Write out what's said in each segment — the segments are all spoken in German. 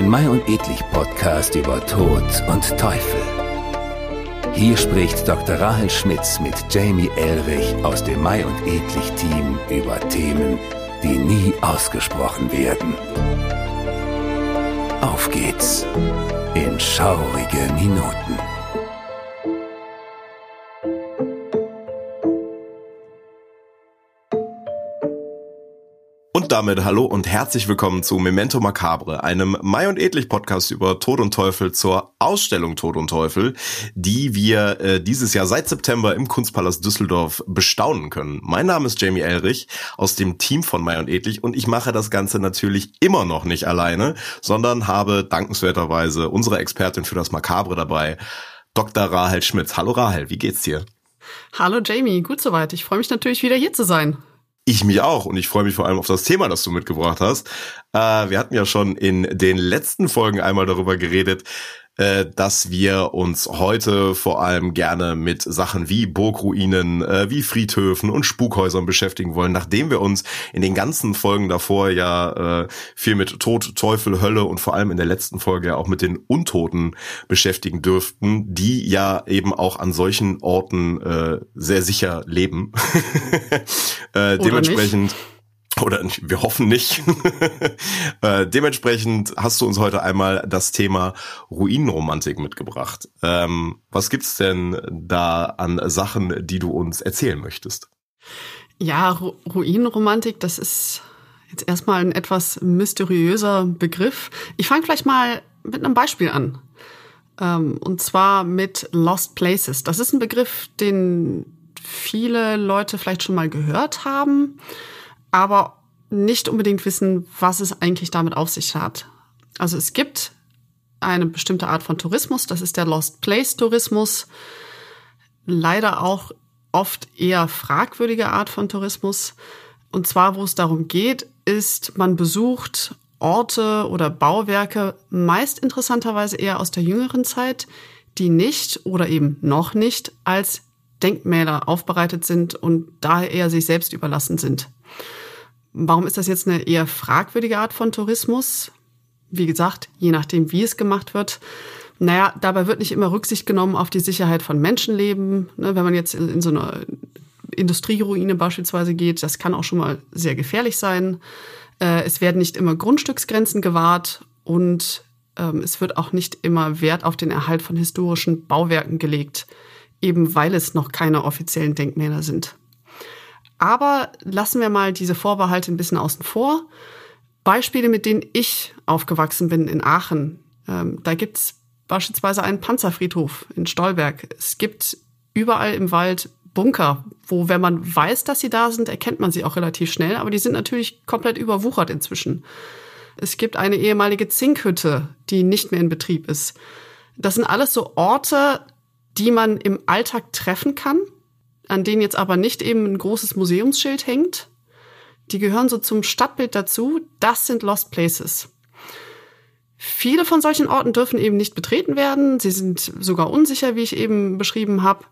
Ein Mai und Edlich Podcast über Tod und Teufel. Hier spricht Dr. Rahel Schmitz mit Jamie Elrich aus dem Mai und Edlich Team über Themen, die nie ausgesprochen werden. Auf geht's in schaurige Minuten. Damit hallo und herzlich willkommen zu Memento Macabre, einem Mai und Edlich Podcast über Tod und Teufel zur Ausstellung Tod und Teufel, die wir äh, dieses Jahr seit September im Kunstpalast Düsseldorf bestaunen können. Mein Name ist Jamie Elrich aus dem Team von Mai und Edlich und ich mache das Ganze natürlich immer noch nicht alleine, sondern habe dankenswerterweise unsere Expertin für das Macabre dabei, Dr. Rahel Schmitz. Hallo Rahel, wie geht's dir? Hallo Jamie, gut soweit. Ich freue mich natürlich wieder hier zu sein. Ich mich auch und ich freue mich vor allem auf das Thema, das du mitgebracht hast. Äh, wir hatten ja schon in den letzten Folgen einmal darüber geredet, äh, dass wir uns heute vor allem gerne mit Sachen wie Burgruinen, äh, wie Friedhöfen und Spukhäusern beschäftigen wollen, nachdem wir uns in den ganzen Folgen davor ja äh, viel mit Tod, Teufel, Hölle und vor allem in der letzten Folge ja auch mit den Untoten beschäftigen dürften, die ja eben auch an solchen Orten äh, sehr sicher leben. äh, dementsprechend nicht oder wir hoffen nicht. äh, dementsprechend hast du uns heute einmal das Thema Ruinenromantik mitgebracht. Ähm, was gibt's denn da an Sachen, die du uns erzählen möchtest? Ja, Ru Ruinenromantik, das ist jetzt erstmal ein etwas mysteriöser Begriff. Ich fange vielleicht mal mit einem Beispiel an. Ähm, und zwar mit Lost Places. Das ist ein Begriff, den viele Leute vielleicht schon mal gehört haben aber nicht unbedingt wissen, was es eigentlich damit auf sich hat. Also es gibt eine bestimmte Art von Tourismus, das ist der Lost Place Tourismus. Leider auch oft eher fragwürdige Art von Tourismus. Und zwar, wo es darum geht, ist, man besucht Orte oder Bauwerke, meist interessanterweise eher aus der jüngeren Zeit, die nicht oder eben noch nicht als Denkmäler aufbereitet sind und daher eher sich selbst überlassen sind. Warum ist das jetzt eine eher fragwürdige Art von Tourismus? Wie gesagt, je nachdem, wie es gemacht wird. Naja, dabei wird nicht immer Rücksicht genommen auf die Sicherheit von Menschenleben. Ne, wenn man jetzt in so eine Industrieruine beispielsweise geht, das kann auch schon mal sehr gefährlich sein. Äh, es werden nicht immer Grundstücksgrenzen gewahrt und ähm, es wird auch nicht immer Wert auf den Erhalt von historischen Bauwerken gelegt, eben weil es noch keine offiziellen Denkmäler sind. Aber lassen wir mal diese Vorbehalte ein bisschen außen vor. Beispiele, mit denen ich aufgewachsen bin in Aachen. Ähm, da gibt's beispielsweise einen Panzerfriedhof in Stolberg. Es gibt überall im Wald Bunker, wo, wenn man weiß, dass sie da sind, erkennt man sie auch relativ schnell, aber die sind natürlich komplett überwuchert inzwischen. Es gibt eine ehemalige Zinkhütte, die nicht mehr in Betrieb ist. Das sind alles so Orte, die man im Alltag treffen kann, an denen jetzt aber nicht eben ein großes Museumsschild hängt. Die gehören so zum Stadtbild dazu. Das sind Lost Places. Viele von solchen Orten dürfen eben nicht betreten werden. Sie sind sogar unsicher, wie ich eben beschrieben habe.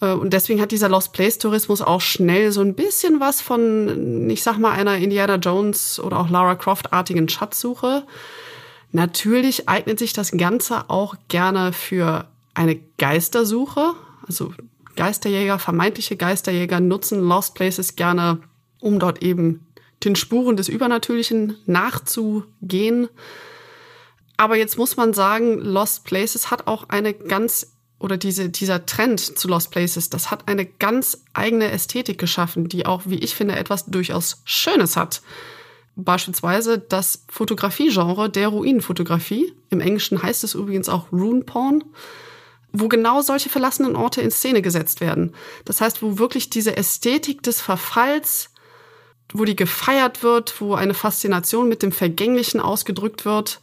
Äh, und deswegen hat dieser Lost Place Tourismus auch schnell so ein bisschen was von, ich sag mal, einer Indiana Jones oder auch Lara Croft artigen Schatzsuche. Natürlich eignet sich das Ganze auch gerne für eine Geistersuche. Also Geisterjäger, vermeintliche Geisterjäger nutzen Lost Places gerne, um dort eben den Spuren des Übernatürlichen nachzugehen. Aber jetzt muss man sagen, Lost Places hat auch eine ganz oder diese, dieser Trend zu Lost Places, das hat eine ganz eigene Ästhetik geschaffen, die auch, wie ich finde, etwas durchaus Schönes hat. Beispielsweise das Fotografiegenre der Ruinenfotografie. Im Englischen heißt es übrigens auch Rune Porn wo genau solche verlassenen Orte in Szene gesetzt werden. Das heißt, wo wirklich diese Ästhetik des Verfalls, wo die gefeiert wird, wo eine Faszination mit dem Vergänglichen ausgedrückt wird.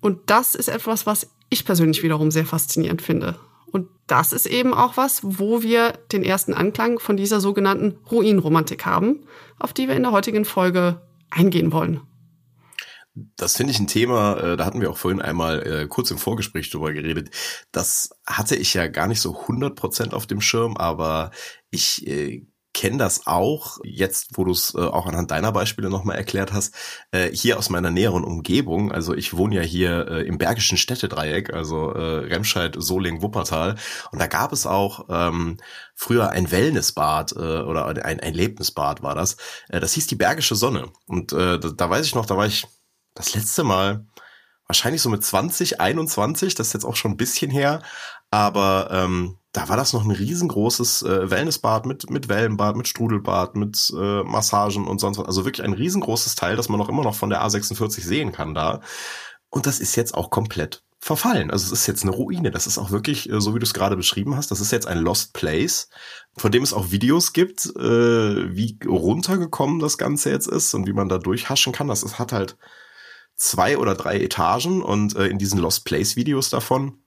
Und das ist etwas, was ich persönlich wiederum sehr faszinierend finde. Und das ist eben auch was, wo wir den ersten Anklang von dieser sogenannten Ruinromantik haben, auf die wir in der heutigen Folge eingehen wollen. Das finde ich ein Thema, äh, da hatten wir auch vorhin einmal äh, kurz im Vorgespräch drüber geredet. Das hatte ich ja gar nicht so 100% auf dem Schirm, aber ich äh, kenne das auch, jetzt wo du es äh, auch anhand deiner Beispiele nochmal erklärt hast, äh, hier aus meiner näheren Umgebung. Also ich wohne ja hier äh, im Bergischen Städtedreieck, also äh, Remscheid, Soling, Wuppertal. Und da gab es auch ähm, früher ein Wellnessbad äh, oder ein, ein Erlebnisbad war das. Äh, das hieß die Bergische Sonne. Und äh, da, da weiß ich noch, da war ich das letzte Mal wahrscheinlich so mit 20, 21, das ist jetzt auch schon ein bisschen her, aber ähm, da war das noch ein riesengroßes äh, Wellnessbad mit, mit Wellenbad, mit Strudelbad, mit äh, Massagen und sonst was. Also wirklich ein riesengroßes Teil, das man noch immer noch von der A46 sehen kann da. Und das ist jetzt auch komplett verfallen. Also es ist jetzt eine Ruine. Das ist auch wirklich, äh, so wie du es gerade beschrieben hast, das ist jetzt ein Lost Place, von dem es auch Videos gibt, äh, wie runtergekommen das Ganze jetzt ist und wie man da durchhaschen kann. Das ist, hat halt zwei oder drei Etagen und äh, in diesen Lost Place Videos davon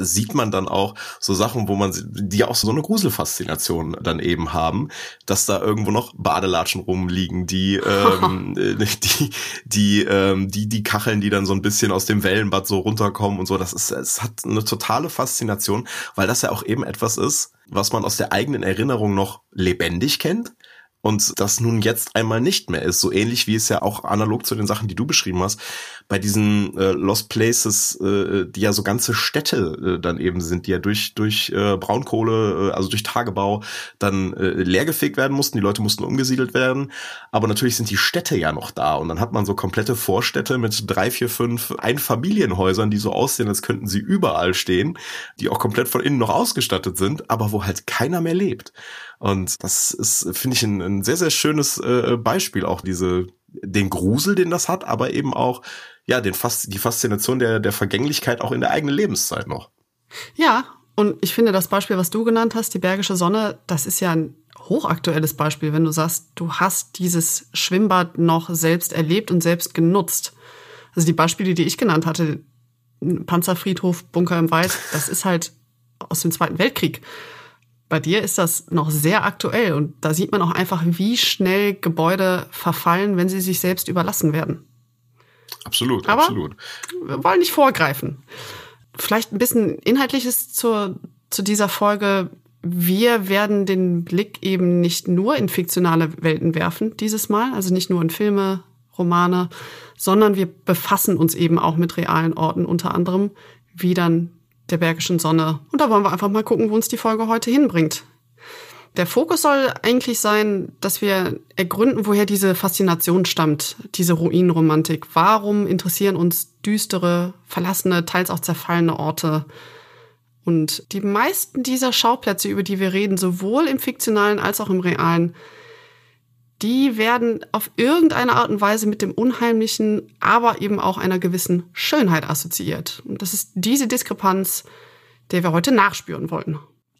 sieht man dann auch so Sachen, wo man, die auch so eine Gruselfaszination dann eben haben, dass da irgendwo noch Badelatschen rumliegen, die, ähm, die, die, ähm, die, die Kacheln, die dann so ein bisschen aus dem Wellenbad so runterkommen und so. Das ist, es hat eine totale Faszination, weil das ja auch eben etwas ist, was man aus der eigenen Erinnerung noch lebendig kennt und das nun jetzt einmal nicht mehr ist. So ähnlich wie es ja auch analog zu den Sachen, die du beschrieben hast, bei diesen äh, Lost Places, äh, die ja so ganze Städte äh, dann eben sind, die ja durch durch äh, Braunkohle, äh, also durch Tagebau dann äh, leergefegt werden mussten. Die Leute mussten umgesiedelt werden, aber natürlich sind die Städte ja noch da und dann hat man so komplette Vorstädte mit drei, vier, fünf Einfamilienhäusern, die so aussehen, als könnten sie überall stehen, die auch komplett von innen noch ausgestattet sind, aber wo halt keiner mehr lebt. Und das ist, finde ich, ein, ein, sehr, sehr schönes äh, Beispiel, auch diese, den Grusel, den das hat, aber eben auch, ja, den Fas die Faszination der, der Vergänglichkeit auch in der eigenen Lebenszeit noch. Ja, und ich finde das Beispiel, was du genannt hast, die Bergische Sonne, das ist ja ein hochaktuelles Beispiel, wenn du sagst, du hast dieses Schwimmbad noch selbst erlebt und selbst genutzt. Also die Beispiele, die ich genannt hatte, Panzerfriedhof, Bunker im Wald, das ist halt aus dem Zweiten Weltkrieg bei dir ist das noch sehr aktuell und da sieht man auch einfach, wie schnell Gebäude verfallen, wenn sie sich selbst überlassen werden. Absolut, Aber absolut. Wir wollen nicht vorgreifen. Vielleicht ein bisschen Inhaltliches zur, zu dieser Folge. Wir werden den Blick eben nicht nur in fiktionale Welten werfen dieses Mal, also nicht nur in Filme, Romane, sondern wir befassen uns eben auch mit realen Orten, unter anderem wie dann der Bergischen Sonne. Und da wollen wir einfach mal gucken, wo uns die Folge heute hinbringt. Der Fokus soll eigentlich sein, dass wir ergründen, woher diese Faszination stammt, diese Ruinenromantik. Warum interessieren uns düstere, verlassene, teils auch zerfallene Orte? Und die meisten dieser Schauplätze, über die wir reden, sowohl im fiktionalen als auch im realen, die werden auf irgendeine Art und Weise mit dem Unheimlichen, aber eben auch einer gewissen Schönheit assoziiert. Und das ist diese Diskrepanz, der wir heute nachspüren wollen.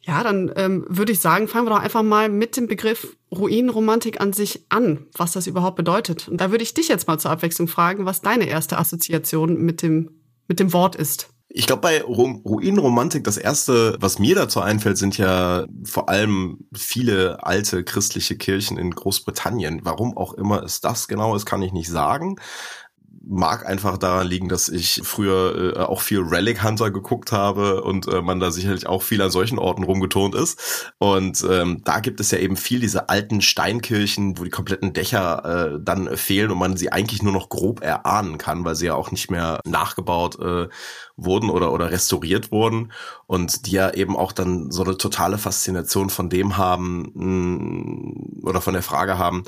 Ja, dann ähm, würde ich sagen, fangen wir doch einfach mal mit dem Begriff Ruinenromantik an sich an, was das überhaupt bedeutet. Und da würde ich dich jetzt mal zur Abwechslung fragen, was deine erste Assoziation mit dem, mit dem Wort ist. Ich glaube, bei Ru Ruinenromantik, das erste, was mir dazu einfällt, sind ja vor allem viele alte christliche Kirchen in Großbritannien. Warum auch immer es das genau ist, kann ich nicht sagen mag einfach daran liegen, dass ich früher äh, auch viel Relic Hunter geguckt habe und äh, man da sicherlich auch viel an solchen Orten rumgetont ist. Und ähm, da gibt es ja eben viel diese alten Steinkirchen, wo die kompletten Dächer äh, dann fehlen und man sie eigentlich nur noch grob erahnen kann, weil sie ja auch nicht mehr nachgebaut äh, wurden oder, oder restauriert wurden und die ja eben auch dann so eine totale Faszination von dem haben mh, mm, oder von der Frage haben,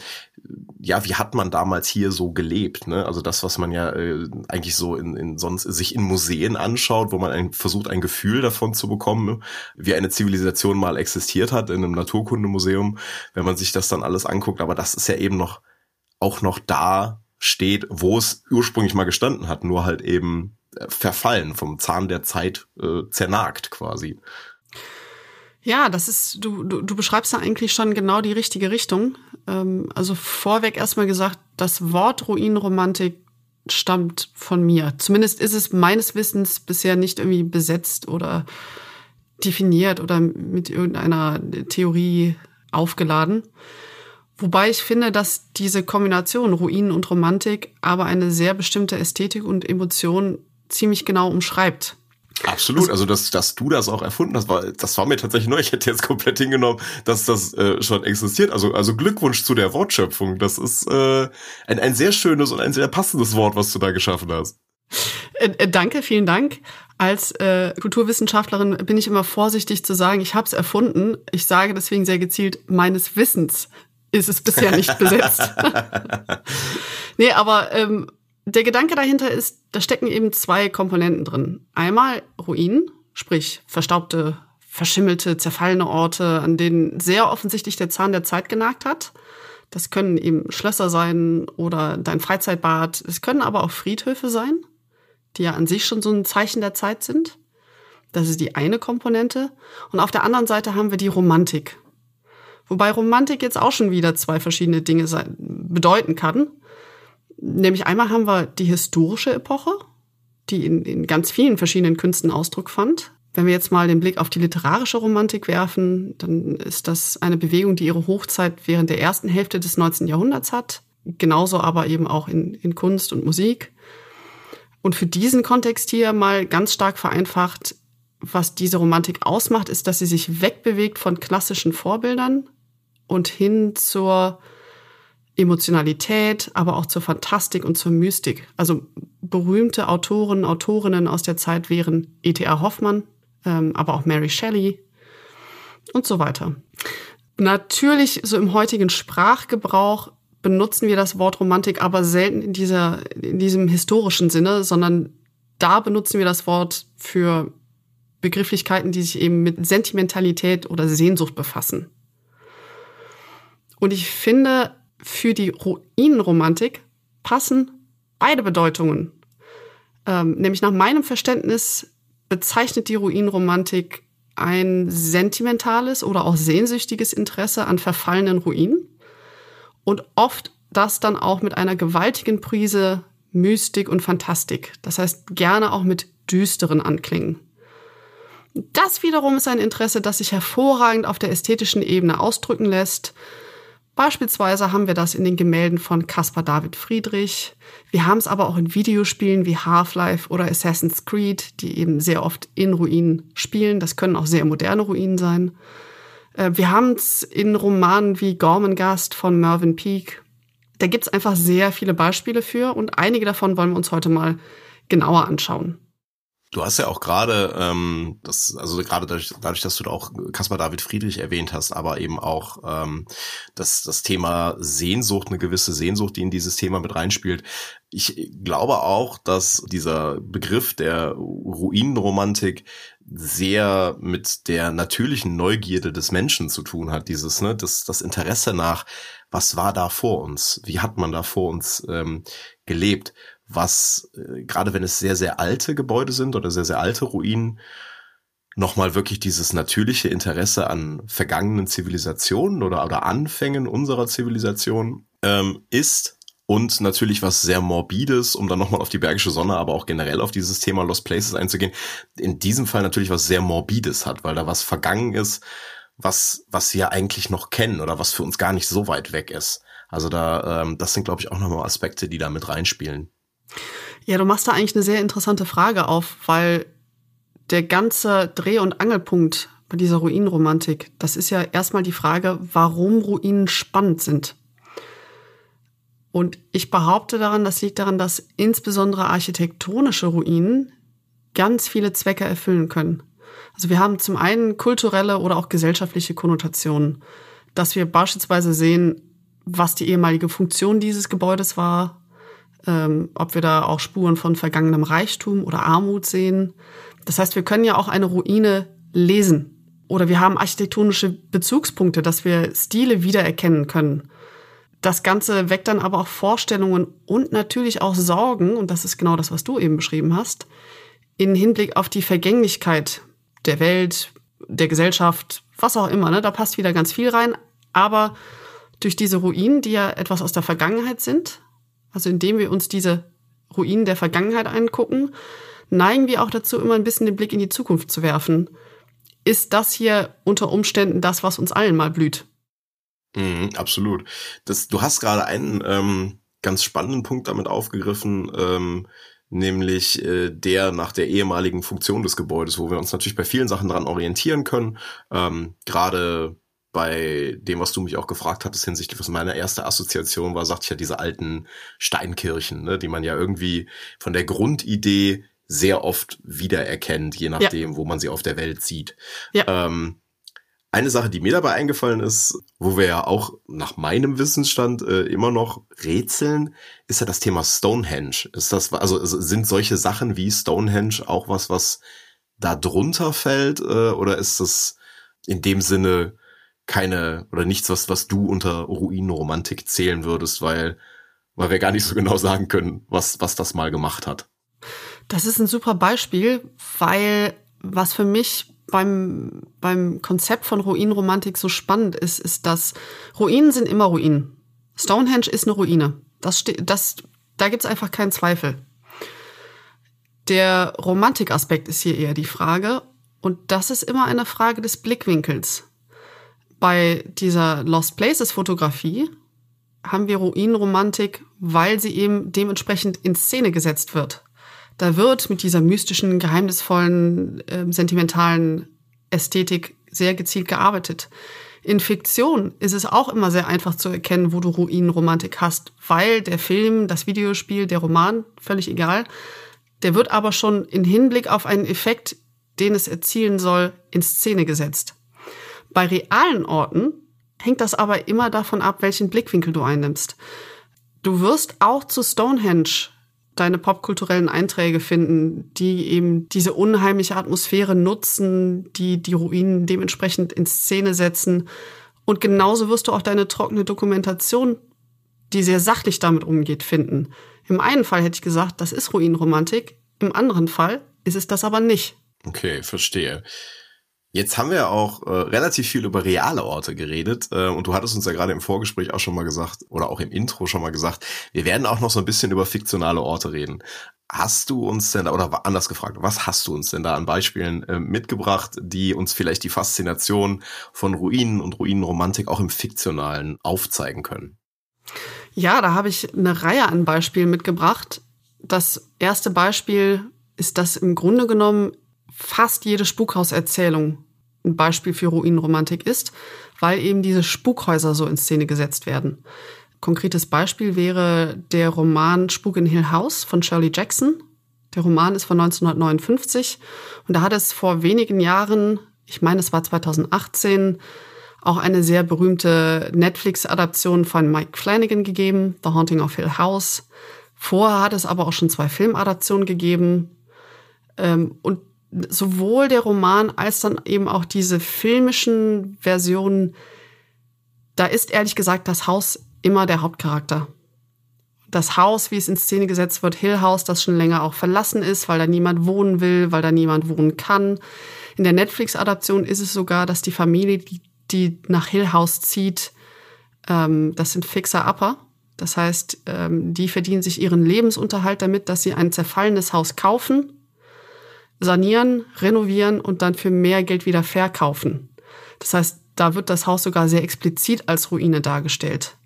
ja, wie hat man damals hier so gelebt? Ne? Also das, was man ja äh, eigentlich so in, in sonst sich in Museen anschaut, wo man ein, versucht, ein Gefühl davon zu bekommen, wie eine Zivilisation mal existiert hat in einem Naturkundemuseum, wenn man sich das dann alles anguckt. Aber das ist ja eben noch auch noch da steht, wo es ursprünglich mal gestanden hat, nur halt eben äh, verfallen, vom Zahn der Zeit äh, zernagt quasi. Ja, das ist, du, du, du beschreibst da eigentlich schon genau die richtige Richtung. Ähm, also vorweg erstmal gesagt, das Wort Ruinenromantik stammt von mir. Zumindest ist es meines Wissens bisher nicht irgendwie besetzt oder definiert oder mit irgendeiner Theorie aufgeladen. Wobei ich finde, dass diese Kombination Ruinen und Romantik aber eine sehr bestimmte Ästhetik und Emotion ziemlich genau umschreibt. Absolut, also dass, dass du das auch erfunden hast, war, das war mir tatsächlich neu. Ich hätte jetzt komplett hingenommen, dass das äh, schon existiert. Also, also Glückwunsch zu der Wortschöpfung. Das ist äh, ein, ein sehr schönes und ein sehr passendes Wort, was du da geschaffen hast. Äh, äh, danke, vielen Dank. Als äh, Kulturwissenschaftlerin bin ich immer vorsichtig zu sagen, ich habe es erfunden. Ich sage deswegen sehr gezielt, meines Wissens ist es bisher nicht besetzt. nee, aber ähm, der Gedanke dahinter ist, da stecken eben zwei Komponenten drin. Einmal Ruinen, sprich verstaubte, verschimmelte, zerfallene Orte, an denen sehr offensichtlich der Zahn der Zeit genagt hat. Das können eben Schlösser sein oder dein Freizeitbad. Es können aber auch Friedhöfe sein, die ja an sich schon so ein Zeichen der Zeit sind. Das ist die eine Komponente. Und auf der anderen Seite haben wir die Romantik. Wobei Romantik jetzt auch schon wieder zwei verschiedene Dinge bedeuten kann. Nämlich einmal haben wir die historische Epoche, die in, in ganz vielen verschiedenen Künsten Ausdruck fand. Wenn wir jetzt mal den Blick auf die literarische Romantik werfen, dann ist das eine Bewegung, die ihre Hochzeit während der ersten Hälfte des 19. Jahrhunderts hat. Genauso aber eben auch in, in Kunst und Musik. Und für diesen Kontext hier mal ganz stark vereinfacht, was diese Romantik ausmacht, ist, dass sie sich wegbewegt von klassischen Vorbildern und hin zur Emotionalität, aber auch zur Fantastik und zur Mystik. Also berühmte Autoren, Autorinnen aus der Zeit wären E.T.A. Hoffmann, ähm, aber auch Mary Shelley und so weiter. Natürlich, so im heutigen Sprachgebrauch benutzen wir das Wort Romantik aber selten in, dieser, in diesem historischen Sinne, sondern da benutzen wir das Wort für Begrifflichkeiten, die sich eben mit Sentimentalität oder Sehnsucht befassen. Und ich finde, für die Ruinenromantik passen beide Bedeutungen. Ähm, nämlich nach meinem Verständnis bezeichnet die Ruinenromantik ein sentimentales oder auch sehnsüchtiges Interesse an verfallenen Ruinen und oft das dann auch mit einer gewaltigen Prise Mystik und Fantastik. Das heißt gerne auch mit düsteren Anklingen. Das wiederum ist ein Interesse, das sich hervorragend auf der ästhetischen Ebene ausdrücken lässt Beispielsweise haben wir das in den Gemälden von Caspar David Friedrich. Wir haben es aber auch in Videospielen wie Half-Life oder Assassin's Creed, die eben sehr oft in Ruinen spielen. Das können auch sehr moderne Ruinen sein. Äh, wir haben es in Romanen wie Gormenghast von Mervyn Peake. Da gibt es einfach sehr viele Beispiele für und einige davon wollen wir uns heute mal genauer anschauen. Du hast ja auch gerade, ähm, das, also gerade dadurch, dadurch, dass du da auch Caspar David Friedrich erwähnt hast, aber eben auch ähm, das, das Thema Sehnsucht, eine gewisse Sehnsucht, die in dieses Thema mit reinspielt. Ich glaube auch, dass dieser Begriff der Ruinenromantik sehr mit der natürlichen Neugierde des Menschen zu tun hat. Dieses, ne, das, das Interesse nach, was war da vor uns? Wie hat man da vor uns ähm, gelebt? Was, äh, gerade wenn es sehr, sehr alte Gebäude sind oder sehr, sehr alte Ruinen, nochmal wirklich dieses natürliche Interesse an vergangenen Zivilisationen oder, oder Anfängen unserer Zivilisation ähm, ist und natürlich was sehr morbides, um dann nochmal auf die Bergische Sonne, aber auch generell auf dieses Thema Lost Places einzugehen, in diesem Fall natürlich was sehr morbides hat, weil da was vergangen ist, was, was wir eigentlich noch kennen oder was für uns gar nicht so weit weg ist. Also da, ähm, das sind, glaube ich, auch nochmal Aspekte, die da mit reinspielen. Ja, du machst da eigentlich eine sehr interessante Frage auf, weil der ganze Dreh- und Angelpunkt bei dieser Ruinenromantik, das ist ja erstmal die Frage, warum Ruinen spannend sind. Und ich behaupte daran, das liegt daran, dass insbesondere architektonische Ruinen ganz viele Zwecke erfüllen können. Also wir haben zum einen kulturelle oder auch gesellschaftliche Konnotationen, dass wir beispielsweise sehen, was die ehemalige Funktion dieses Gebäudes war, ähm, ob wir da auch Spuren von vergangenem Reichtum oder Armut sehen. Das heißt, wir können ja auch eine Ruine lesen oder wir haben architektonische Bezugspunkte, dass wir Stile wiedererkennen können. Das Ganze weckt dann aber auch Vorstellungen und natürlich auch Sorgen, und das ist genau das, was du eben beschrieben hast, in Hinblick auf die Vergänglichkeit der Welt, der Gesellschaft, was auch immer. Ne? Da passt wieder ganz viel rein. Aber durch diese Ruinen, die ja etwas aus der Vergangenheit sind, also indem wir uns diese Ruinen der Vergangenheit angucken, neigen wir auch dazu, immer ein bisschen den Blick in die Zukunft zu werfen. Ist das hier unter Umständen das, was uns allen mal blüht? Mhm, absolut. Das, du hast gerade einen ähm, ganz spannenden Punkt damit aufgegriffen, ähm, nämlich äh, der nach der ehemaligen Funktion des Gebäudes, wo wir uns natürlich bei vielen Sachen dran orientieren können. Ähm, Gerade bei dem, was du mich auch gefragt hattest hinsichtlich, was meine erste Assoziation war, sagte ich ja diese alten Steinkirchen, ne, die man ja irgendwie von der Grundidee sehr oft wiedererkennt, je nachdem, ja. wo man sie auf der Welt sieht. Ja. Ähm, eine Sache, die mir dabei eingefallen ist, wo wir ja auch nach meinem Wissensstand äh, immer noch rätseln, ist ja das Thema Stonehenge. Ist das also sind solche Sachen wie Stonehenge auch was, was da drunter fällt, äh, oder ist das in dem Sinne keine oder nichts, was was du unter Ruinenromantik zählen würdest, weil weil wir gar nicht so genau sagen können, was was das mal gemacht hat. Das ist ein super Beispiel, weil was für mich beim, beim Konzept von Ruinenromantik so spannend ist, ist, dass Ruinen sind immer Ruinen. Stonehenge ist eine Ruine. Das steht, das, da gibt's einfach keinen Zweifel. Der Romantikaspekt ist hier eher die Frage. Und das ist immer eine Frage des Blickwinkels. Bei dieser Lost Places Fotografie haben wir Ruinenromantik, weil sie eben dementsprechend in Szene gesetzt wird. Da wird mit dieser mystischen, geheimnisvollen, äh, sentimentalen Ästhetik sehr gezielt gearbeitet. In Fiktion ist es auch immer sehr einfach zu erkennen, wo du Ruinenromantik hast, weil der Film, das Videospiel, der Roman, völlig egal, der wird aber schon in Hinblick auf einen Effekt, den es erzielen soll, in Szene gesetzt. Bei realen Orten hängt das aber immer davon ab, welchen Blickwinkel du einnimmst. Du wirst auch zu Stonehenge deine popkulturellen Einträge finden, die eben diese unheimliche Atmosphäre nutzen, die die Ruinen dementsprechend in Szene setzen. Und genauso wirst du auch deine trockene Dokumentation, die sehr sachlich damit umgeht, finden. Im einen Fall hätte ich gesagt, das ist Ruinenromantik. Im anderen Fall ist es das aber nicht. Okay, verstehe. Jetzt haben wir auch äh, relativ viel über reale Orte geredet äh, und du hattest uns ja gerade im Vorgespräch auch schon mal gesagt oder auch im Intro schon mal gesagt, wir werden auch noch so ein bisschen über fiktionale Orte reden. Hast du uns denn da, oder anders gefragt, was hast du uns denn da an Beispielen äh, mitgebracht, die uns vielleicht die Faszination von Ruinen und Ruinenromantik auch im Fiktionalen aufzeigen können? Ja, da habe ich eine Reihe an Beispielen mitgebracht. Das erste Beispiel ist, dass im Grunde genommen fast jede Spukhauserzählung ein Beispiel für Ruinenromantik ist, weil eben diese Spukhäuser so in Szene gesetzt werden. Konkretes Beispiel wäre der Roman Spuk in Hill House von Shirley Jackson. Der Roman ist von 1959 und da hat es vor wenigen Jahren, ich meine es war 2018, auch eine sehr berühmte Netflix-Adaption von Mike Flanagan gegeben, The Haunting of Hill House. Vorher hat es aber auch schon zwei Filmadaptionen gegeben. Ähm, und sowohl der Roman als dann eben auch diese filmischen Versionen, da ist ehrlich gesagt das Haus immer der Hauptcharakter. Das Haus, wie es in Szene gesetzt wird, Hill House, das schon länger auch verlassen ist, weil da niemand wohnen will, weil da niemand wohnen kann. In der Netflix-Adaption ist es sogar, dass die Familie, die, die nach Hill House zieht, ähm, das sind Fixer-Upper. Das heißt, ähm, die verdienen sich ihren Lebensunterhalt damit, dass sie ein zerfallenes Haus kaufen sanieren, renovieren und dann für mehr Geld wieder verkaufen. Das heißt, da wird das Haus sogar sehr explizit als Ruine dargestellt.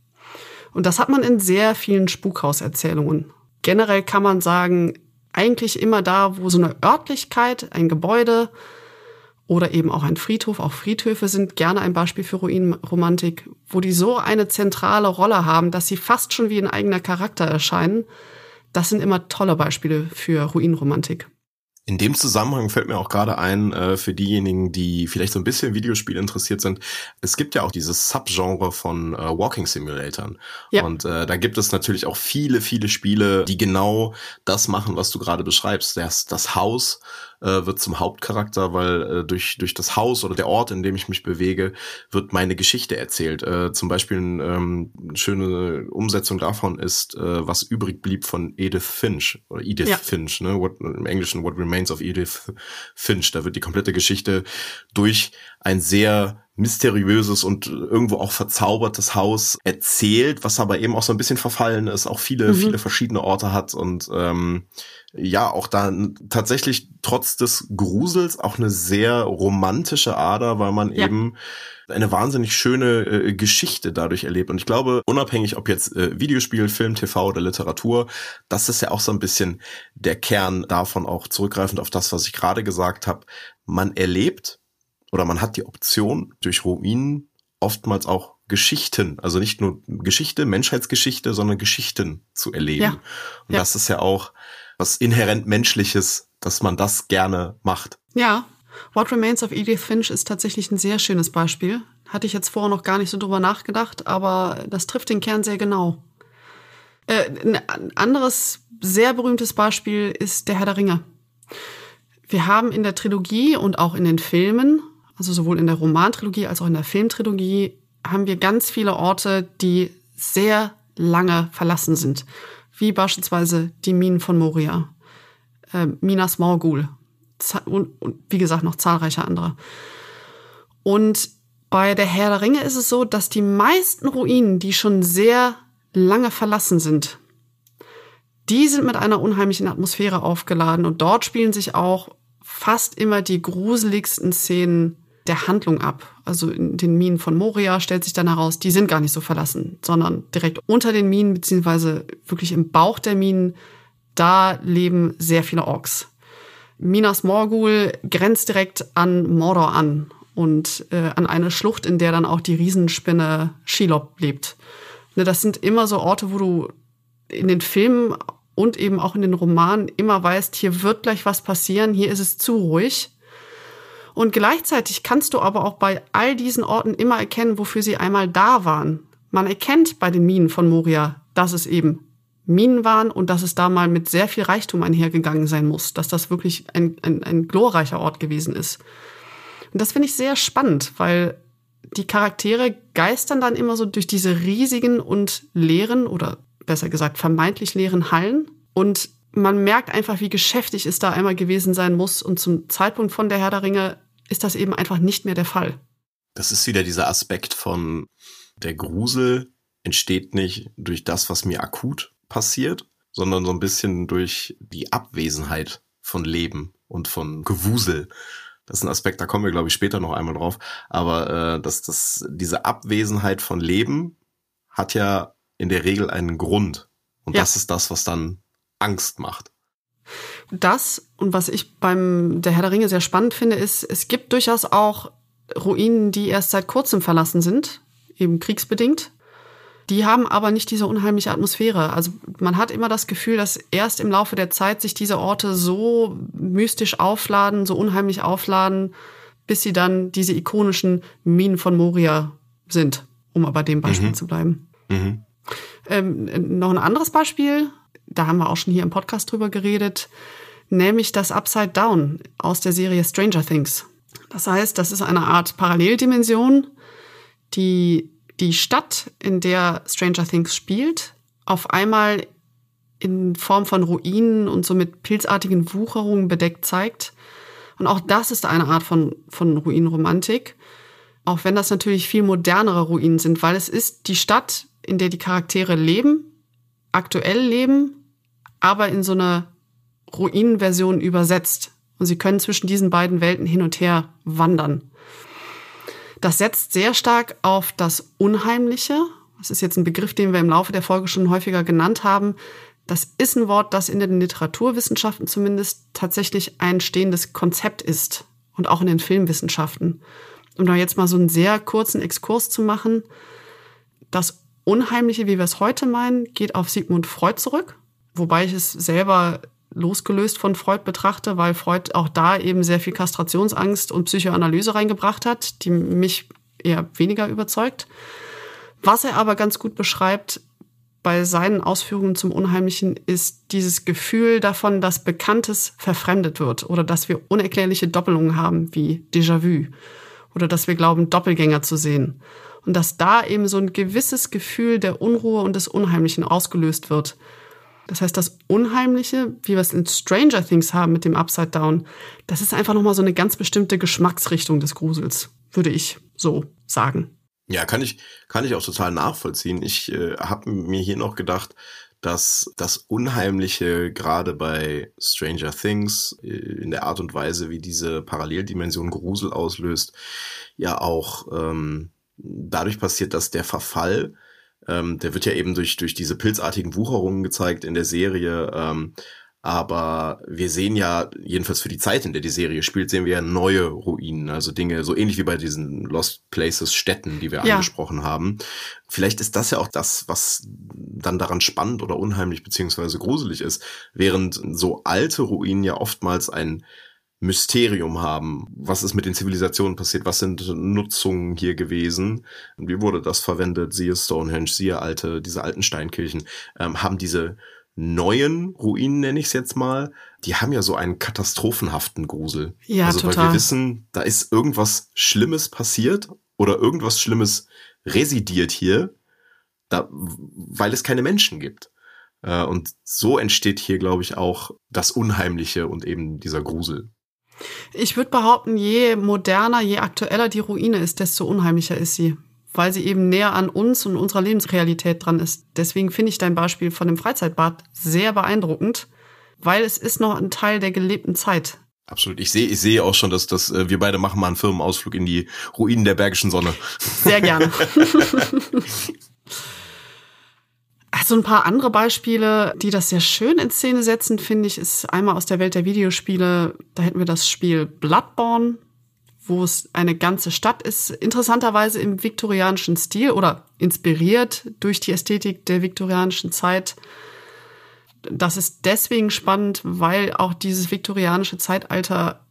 Und das hat man in sehr vielen Spukhauserzählungen. Generell kann man sagen, eigentlich immer da, wo so eine Örtlichkeit, ein Gebäude oder eben auch ein Friedhof, auch Friedhöfe sind gerne ein Beispiel für Ruinenromantik, wo die so eine zentrale Rolle haben, dass sie fast schon wie ein eigener Charakter erscheinen. Das sind immer tolle Beispiele für Ruinenromantik. In dem Zusammenhang fällt mir auch gerade ein, äh, für diejenigen, die vielleicht so ein bisschen Videospiel interessiert sind, es gibt ja auch dieses Subgenre von äh, Walking Simulatoren. Ja. Und äh, da gibt es natürlich auch viele, viele Spiele, die genau das machen, was du gerade beschreibst. Das, das Haus äh, wird zum Hauptcharakter, weil äh, durch, durch das Haus oder der Ort, in dem ich mich bewege, wird meine Geschichte erzählt. Äh, zum Beispiel ähm, eine schöne Umsetzung davon ist, äh, was übrig blieb von Edith Finch oder Edith ja. Finch, ne? What, im Englischen What Remains of Edith Finch. Da wird die komplette Geschichte durch ein sehr mysteriöses und irgendwo auch verzaubertes Haus erzählt, was aber eben auch so ein bisschen verfallen ist, auch viele, mhm. viele verschiedene Orte hat und ähm, ja, auch da tatsächlich trotz des Grusels auch eine sehr romantische Ader, weil man ja. eben eine wahnsinnig schöne äh, Geschichte dadurch erlebt. Und ich glaube, unabhängig ob jetzt äh, Videospiel, Film, TV oder Literatur, das ist ja auch so ein bisschen der Kern davon, auch zurückgreifend auf das, was ich gerade gesagt habe. Man erlebt oder man hat die Option, durch Ruinen oftmals auch Geschichten, also nicht nur Geschichte, Menschheitsgeschichte, sondern Geschichten zu erleben. Ja. Und ja. das ist ja auch was inhärent Menschliches, dass man das gerne macht. Ja, What Remains of Edith Finch ist tatsächlich ein sehr schönes Beispiel. Hatte ich jetzt vorher noch gar nicht so drüber nachgedacht, aber das trifft den Kern sehr genau. Äh, ein anderes sehr berühmtes Beispiel ist der Herr der Ringe. Wir haben in der Trilogie und auch in den Filmen also sowohl in der Romantrilogie als auch in der Filmtrilogie, haben wir ganz viele Orte, die sehr lange verlassen sind. Wie beispielsweise die Minen von Moria, äh, Minas Morgul und, und wie gesagt noch zahlreiche andere. Und bei der Herr der Ringe ist es so, dass die meisten Ruinen, die schon sehr lange verlassen sind, die sind mit einer unheimlichen Atmosphäre aufgeladen und dort spielen sich auch fast immer die gruseligsten Szenen der Handlung ab. Also in den Minen von Moria stellt sich dann heraus, die sind gar nicht so verlassen, sondern direkt unter den Minen, beziehungsweise wirklich im Bauch der Minen, da leben sehr viele Orks. Minas Morgul grenzt direkt an Mordor an und äh, an eine Schlucht, in der dann auch die Riesenspinne Shelob lebt. Ne, das sind immer so Orte, wo du in den Filmen und eben auch in den Romanen immer weißt, hier wird gleich was passieren, hier ist es zu ruhig. Und gleichzeitig kannst du aber auch bei all diesen Orten immer erkennen, wofür sie einmal da waren. Man erkennt bei den Minen von Moria, dass es eben Minen waren und dass es da mal mit sehr viel Reichtum einhergegangen sein muss, dass das wirklich ein, ein, ein glorreicher Ort gewesen ist. Und das finde ich sehr spannend, weil die Charaktere geistern dann immer so durch diese riesigen und leeren oder besser gesagt vermeintlich leeren Hallen und man merkt einfach, wie geschäftig es da einmal gewesen sein muss. Und zum Zeitpunkt von der Herr der Ringe ist das eben einfach nicht mehr der Fall. Das ist wieder dieser Aspekt von der Grusel entsteht nicht durch das, was mir akut passiert, sondern so ein bisschen durch die Abwesenheit von Leben und von Gewusel. Das ist ein Aspekt, da kommen wir, glaube ich, später noch einmal drauf. Aber äh, dass das, diese Abwesenheit von Leben hat ja in der Regel einen Grund. Und ja. das ist das, was dann Angst macht. Das und was ich beim Der Herr der Ringe sehr spannend finde, ist, es gibt durchaus auch Ruinen, die erst seit kurzem verlassen sind, eben kriegsbedingt. Die haben aber nicht diese unheimliche Atmosphäre. Also man hat immer das Gefühl, dass erst im Laufe der Zeit sich diese Orte so mystisch aufladen, so unheimlich aufladen, bis sie dann diese ikonischen Minen von Moria sind, um aber dem Beispiel mhm. zu bleiben. Mhm. Ähm, noch ein anderes Beispiel, da haben wir auch schon hier im Podcast drüber geredet, nämlich das Upside Down aus der Serie Stranger Things. Das heißt, das ist eine Art Paralleldimension, die die Stadt, in der Stranger Things spielt, auf einmal in Form von Ruinen und so mit pilzartigen Wucherungen bedeckt zeigt. Und auch das ist eine Art von, von Ruinenromantik. Auch wenn das natürlich viel modernere Ruinen sind, weil es ist die Stadt, in der die Charaktere leben, aktuell leben, aber in so einer Ruinenversion übersetzt. Und sie können zwischen diesen beiden Welten hin und her wandern. Das setzt sehr stark auf das Unheimliche. Das ist jetzt ein Begriff, den wir im Laufe der Folge schon häufiger genannt haben. Das ist ein Wort, das in den Literaturwissenschaften zumindest tatsächlich ein stehendes Konzept ist und auch in den Filmwissenschaften. Um da jetzt mal so einen sehr kurzen Exkurs zu machen. Das Unheimliche, wie wir es heute meinen, geht auf Sigmund Freud zurück, wobei ich es selber losgelöst von Freud betrachte, weil Freud auch da eben sehr viel Kastrationsangst und Psychoanalyse reingebracht hat, die mich eher weniger überzeugt. Was er aber ganz gut beschreibt bei seinen Ausführungen zum Unheimlichen ist dieses Gefühl davon, dass Bekanntes verfremdet wird oder dass wir unerklärliche Doppelungen haben wie Déjà-vu oder dass wir glauben, Doppelgänger zu sehen. Und dass da eben so ein gewisses Gefühl der Unruhe und des Unheimlichen ausgelöst wird. Das heißt, das Unheimliche, wie wir es in Stranger Things haben mit dem Upside Down, das ist einfach nochmal so eine ganz bestimmte Geschmacksrichtung des Grusels, würde ich so sagen. Ja, kann ich, kann ich auch total nachvollziehen. Ich äh, habe mir hier noch gedacht, dass das Unheimliche gerade bei Stranger Things äh, in der Art und Weise, wie diese Paralleldimension Grusel auslöst, ja auch ähm, dadurch passiert, dass der Verfall ähm, der wird ja eben durch, durch diese pilzartigen Wucherungen gezeigt in der Serie. Ähm, aber wir sehen ja, jedenfalls für die Zeit, in der die Serie spielt, sehen wir ja neue Ruinen, also Dinge, so ähnlich wie bei diesen Lost Places Städten, die wir ja. angesprochen haben. Vielleicht ist das ja auch das, was dann daran spannend oder unheimlich beziehungsweise gruselig ist, während so alte Ruinen ja oftmals ein Mysterium haben. Was ist mit den Zivilisationen passiert? Was sind Nutzungen hier gewesen? Wie wurde das verwendet? Siehe Stonehenge, siehe alte, diese alten Steinkirchen, ähm, haben diese neuen Ruinen, nenne ich es jetzt mal, die haben ja so einen katastrophenhaften Grusel. Ja, also total. weil wir wissen, da ist irgendwas Schlimmes passiert oder irgendwas Schlimmes residiert hier, da, weil es keine Menschen gibt. Äh, und so entsteht hier, glaube ich, auch das Unheimliche und eben dieser Grusel. Ich würde behaupten, je moderner, je aktueller die Ruine ist, desto unheimlicher ist sie, weil sie eben näher an uns und unserer Lebensrealität dran ist. Deswegen finde ich dein Beispiel von dem Freizeitbad sehr beeindruckend, weil es ist noch ein Teil der gelebten Zeit. Absolut. Ich sehe, ich sehe auch schon, dass, dass äh, wir beide machen mal einen Firmenausflug in die Ruinen der Bergischen Sonne. Sehr gerne. Also ein paar andere Beispiele, die das sehr schön in Szene setzen, finde ich, ist einmal aus der Welt der Videospiele. Da hätten wir das Spiel Bloodborne, wo es eine ganze Stadt ist. Interessanterweise im viktorianischen Stil oder inspiriert durch die Ästhetik der viktorianischen Zeit. Das ist deswegen spannend, weil auch dieses viktorianische Zeitalter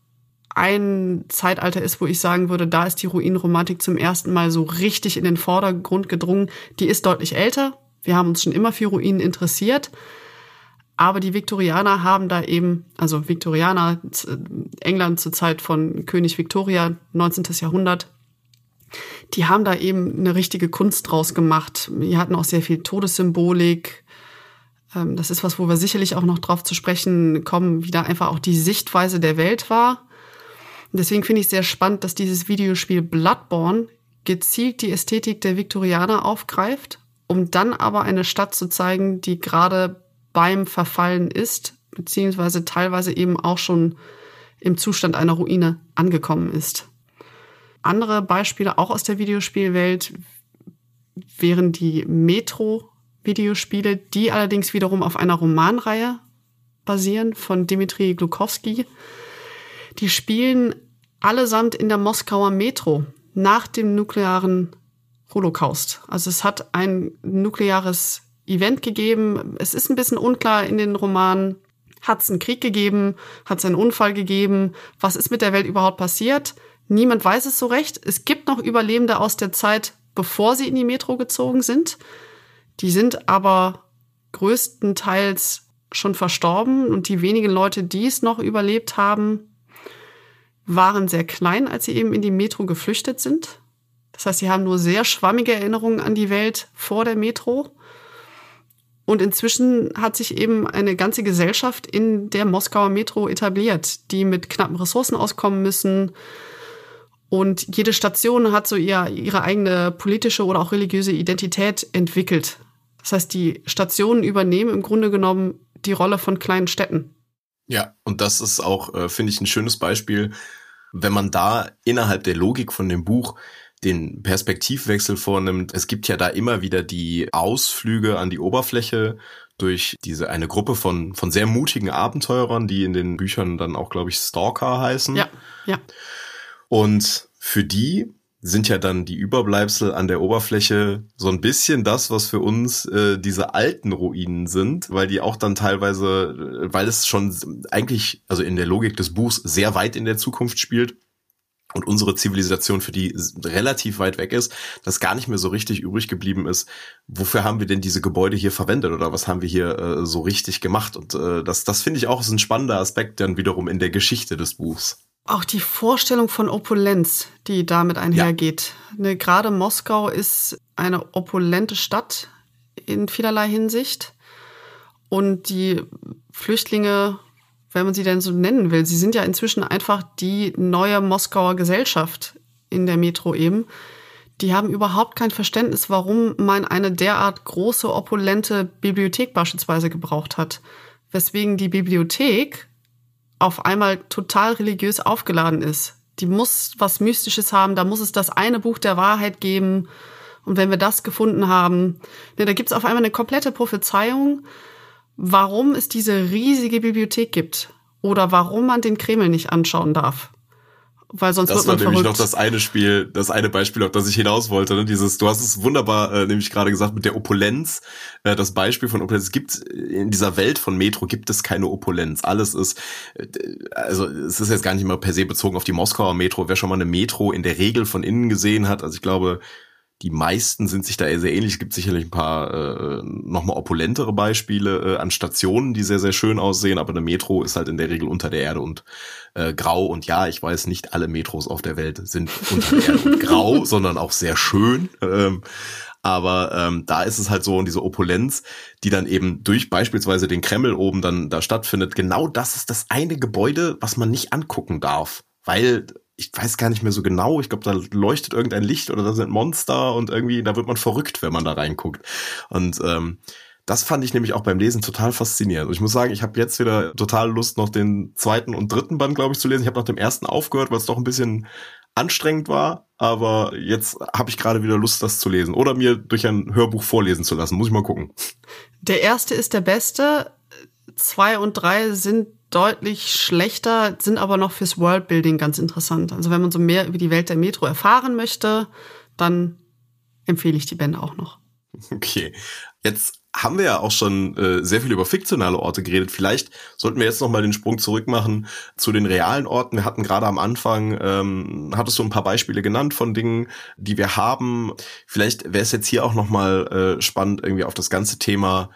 ein Zeitalter ist, wo ich sagen würde, da ist die Ruinenromantik zum ersten Mal so richtig in den Vordergrund gedrungen. Die ist deutlich älter, wir haben uns schon immer für Ruinen interessiert. Aber die Viktorianer haben da eben, also Viktorianer, England zur Zeit von König Victoria, 19. Jahrhundert, die haben da eben eine richtige Kunst draus gemacht. Die hatten auch sehr viel Todessymbolik. Ähm, das ist was, wo wir sicherlich auch noch drauf zu sprechen kommen, wie da einfach auch die Sichtweise der Welt war. Deswegen finde ich sehr spannend, dass dieses Videospiel Bloodborne gezielt die Ästhetik der Viktorianer aufgreift um dann aber eine Stadt zu zeigen, die gerade beim Verfallen ist, beziehungsweise teilweise eben auch schon im Zustand einer Ruine angekommen ist. Andere Beispiele auch aus der Videospielwelt wären die Metro-Videospiele, die allerdings wiederum auf einer Romanreihe basieren von Dimitri Glukowski. Die spielen allesamt in der Moskauer Metro nach dem nuklearen Holocaust. Also es hat ein nukleares Event gegeben. Es ist ein bisschen unklar in den Romanen. Hat es einen Krieg gegeben? Hat es einen Unfall gegeben? Was ist mit der Welt überhaupt passiert? Niemand weiß es so recht. Es gibt noch Überlebende aus der Zeit, bevor sie in die Metro gezogen sind. Die sind aber größtenteils schon verstorben und die wenigen Leute, die es noch überlebt haben, waren sehr klein, als sie eben in die Metro geflüchtet sind. Das heißt, sie haben nur sehr schwammige Erinnerungen an die Welt vor der Metro. Und inzwischen hat sich eben eine ganze Gesellschaft in der Moskauer Metro etabliert, die mit knappen Ressourcen auskommen müssen. Und jede Station hat so ihr, ihre eigene politische oder auch religiöse Identität entwickelt. Das heißt, die Stationen übernehmen im Grunde genommen die Rolle von kleinen Städten. Ja, und das ist auch, äh, finde ich, ein schönes Beispiel, wenn man da innerhalb der Logik von dem Buch den Perspektivwechsel vornimmt. Es gibt ja da immer wieder die Ausflüge an die Oberfläche durch diese eine Gruppe von von sehr mutigen Abenteurern, die in den Büchern dann auch glaube ich Stalker heißen. Ja, ja. Und für die sind ja dann die Überbleibsel an der Oberfläche so ein bisschen das, was für uns äh, diese alten Ruinen sind, weil die auch dann teilweise, weil es schon eigentlich, also in der Logik des Buchs sehr weit in der Zukunft spielt, und unsere Zivilisation, für die relativ weit weg ist, das gar nicht mehr so richtig übrig geblieben ist. Wofür haben wir denn diese Gebäude hier verwendet oder was haben wir hier äh, so richtig gemacht? Und äh, das, das finde ich auch ist ein spannender Aspekt dann wiederum in der Geschichte des Buchs. Auch die Vorstellung von Opulenz, die damit einhergeht. Ja. Ne, Gerade Moskau ist eine opulente Stadt in vielerlei Hinsicht. Und die Flüchtlinge, wenn man sie denn so nennen will, sie sind ja inzwischen einfach die neue Moskauer Gesellschaft in der Metro eben. Die haben überhaupt kein Verständnis, warum man eine derart große, opulente Bibliothek beispielsweise gebraucht hat. Weswegen die Bibliothek auf einmal total religiös aufgeladen ist. Die muss was Mystisches haben, da muss es das eine Buch der Wahrheit geben. Und wenn wir das gefunden haben, ne, da gibt es auf einmal eine komplette Prophezeiung, warum es diese riesige Bibliothek gibt oder warum man den Kreml nicht anschauen darf weil sonst das wird man war nämlich verrückt. noch das eine Spiel, das eine Beispiel, auf das ich hinaus wollte. Ne? Dieses, du hast es wunderbar äh, nämlich gerade gesagt mit der Opulenz. Äh, das Beispiel von Opulenz es gibt in dieser Welt von Metro gibt es keine Opulenz. Alles ist, äh, also es ist jetzt gar nicht mal per se bezogen auf die Moskauer Metro. Wer schon mal eine Metro in der Regel von innen gesehen hat, also ich glaube, die meisten sind sich da sehr ähnlich. Es gibt sicherlich ein paar äh, nochmal opulentere Beispiele äh, an Stationen, die sehr, sehr schön aussehen, aber eine Metro ist halt in der Regel unter der Erde und äh, grau. Und ja, ich weiß, nicht alle Metros auf der Welt sind unter der Erde und grau, sondern auch sehr schön. Ähm, aber ähm, da ist es halt so und diese Opulenz, die dann eben durch beispielsweise den Kreml oben dann da stattfindet, genau das ist das eine Gebäude, was man nicht angucken darf. Weil ich weiß gar nicht mehr so genau, ich glaube, da leuchtet irgendein Licht oder da sind Monster und irgendwie, da wird man verrückt, wenn man da reinguckt. Und ähm, das fand ich nämlich auch beim Lesen total faszinierend. Und ich muss sagen, ich habe jetzt wieder total Lust, noch den zweiten und dritten Band, glaube ich, zu lesen. Ich habe nach dem ersten aufgehört, weil es doch ein bisschen anstrengend war, aber jetzt habe ich gerade wieder Lust, das zu lesen oder mir durch ein Hörbuch vorlesen zu lassen. Muss ich mal gucken. Der erste ist der beste. Zwei und drei sind deutlich schlechter, sind aber noch fürs Worldbuilding ganz interessant. Also wenn man so mehr über die Welt der Metro erfahren möchte, dann empfehle ich die Bände auch noch. Okay, jetzt haben wir ja auch schon äh, sehr viel über fiktionale Orte geredet. Vielleicht sollten wir jetzt noch mal den Sprung zurück machen zu den realen Orten. Wir hatten gerade am Anfang, ähm, hattest du ein paar Beispiele genannt von Dingen, die wir haben. Vielleicht wäre es jetzt hier auch noch mal äh, spannend, irgendwie auf das ganze Thema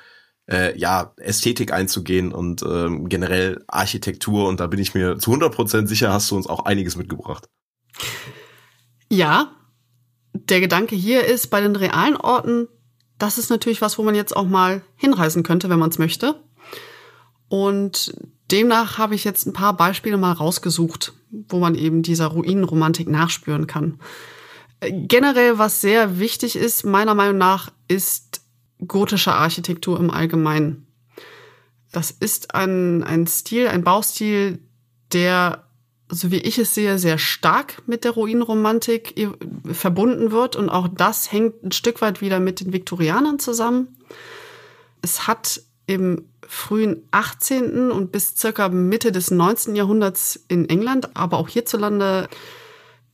äh, ja, Ästhetik einzugehen und ähm, generell Architektur. Und da bin ich mir zu 100 Prozent sicher, hast du uns auch einiges mitgebracht. Ja, der Gedanke hier ist, bei den realen Orten, das ist natürlich was, wo man jetzt auch mal hinreisen könnte, wenn man es möchte. Und demnach habe ich jetzt ein paar Beispiele mal rausgesucht, wo man eben dieser Ruinenromantik nachspüren kann. Äh, generell, was sehr wichtig ist, meiner Meinung nach, ist gotische Architektur im Allgemeinen. Das ist ein, ein Stil, ein Baustil, der, so wie ich es sehe, sehr stark mit der Ruinenromantik verbunden wird. Und auch das hängt ein Stück weit wieder mit den Viktorianern zusammen. Es hat im frühen 18. und bis circa Mitte des 19. Jahrhunderts in England, aber auch hierzulande,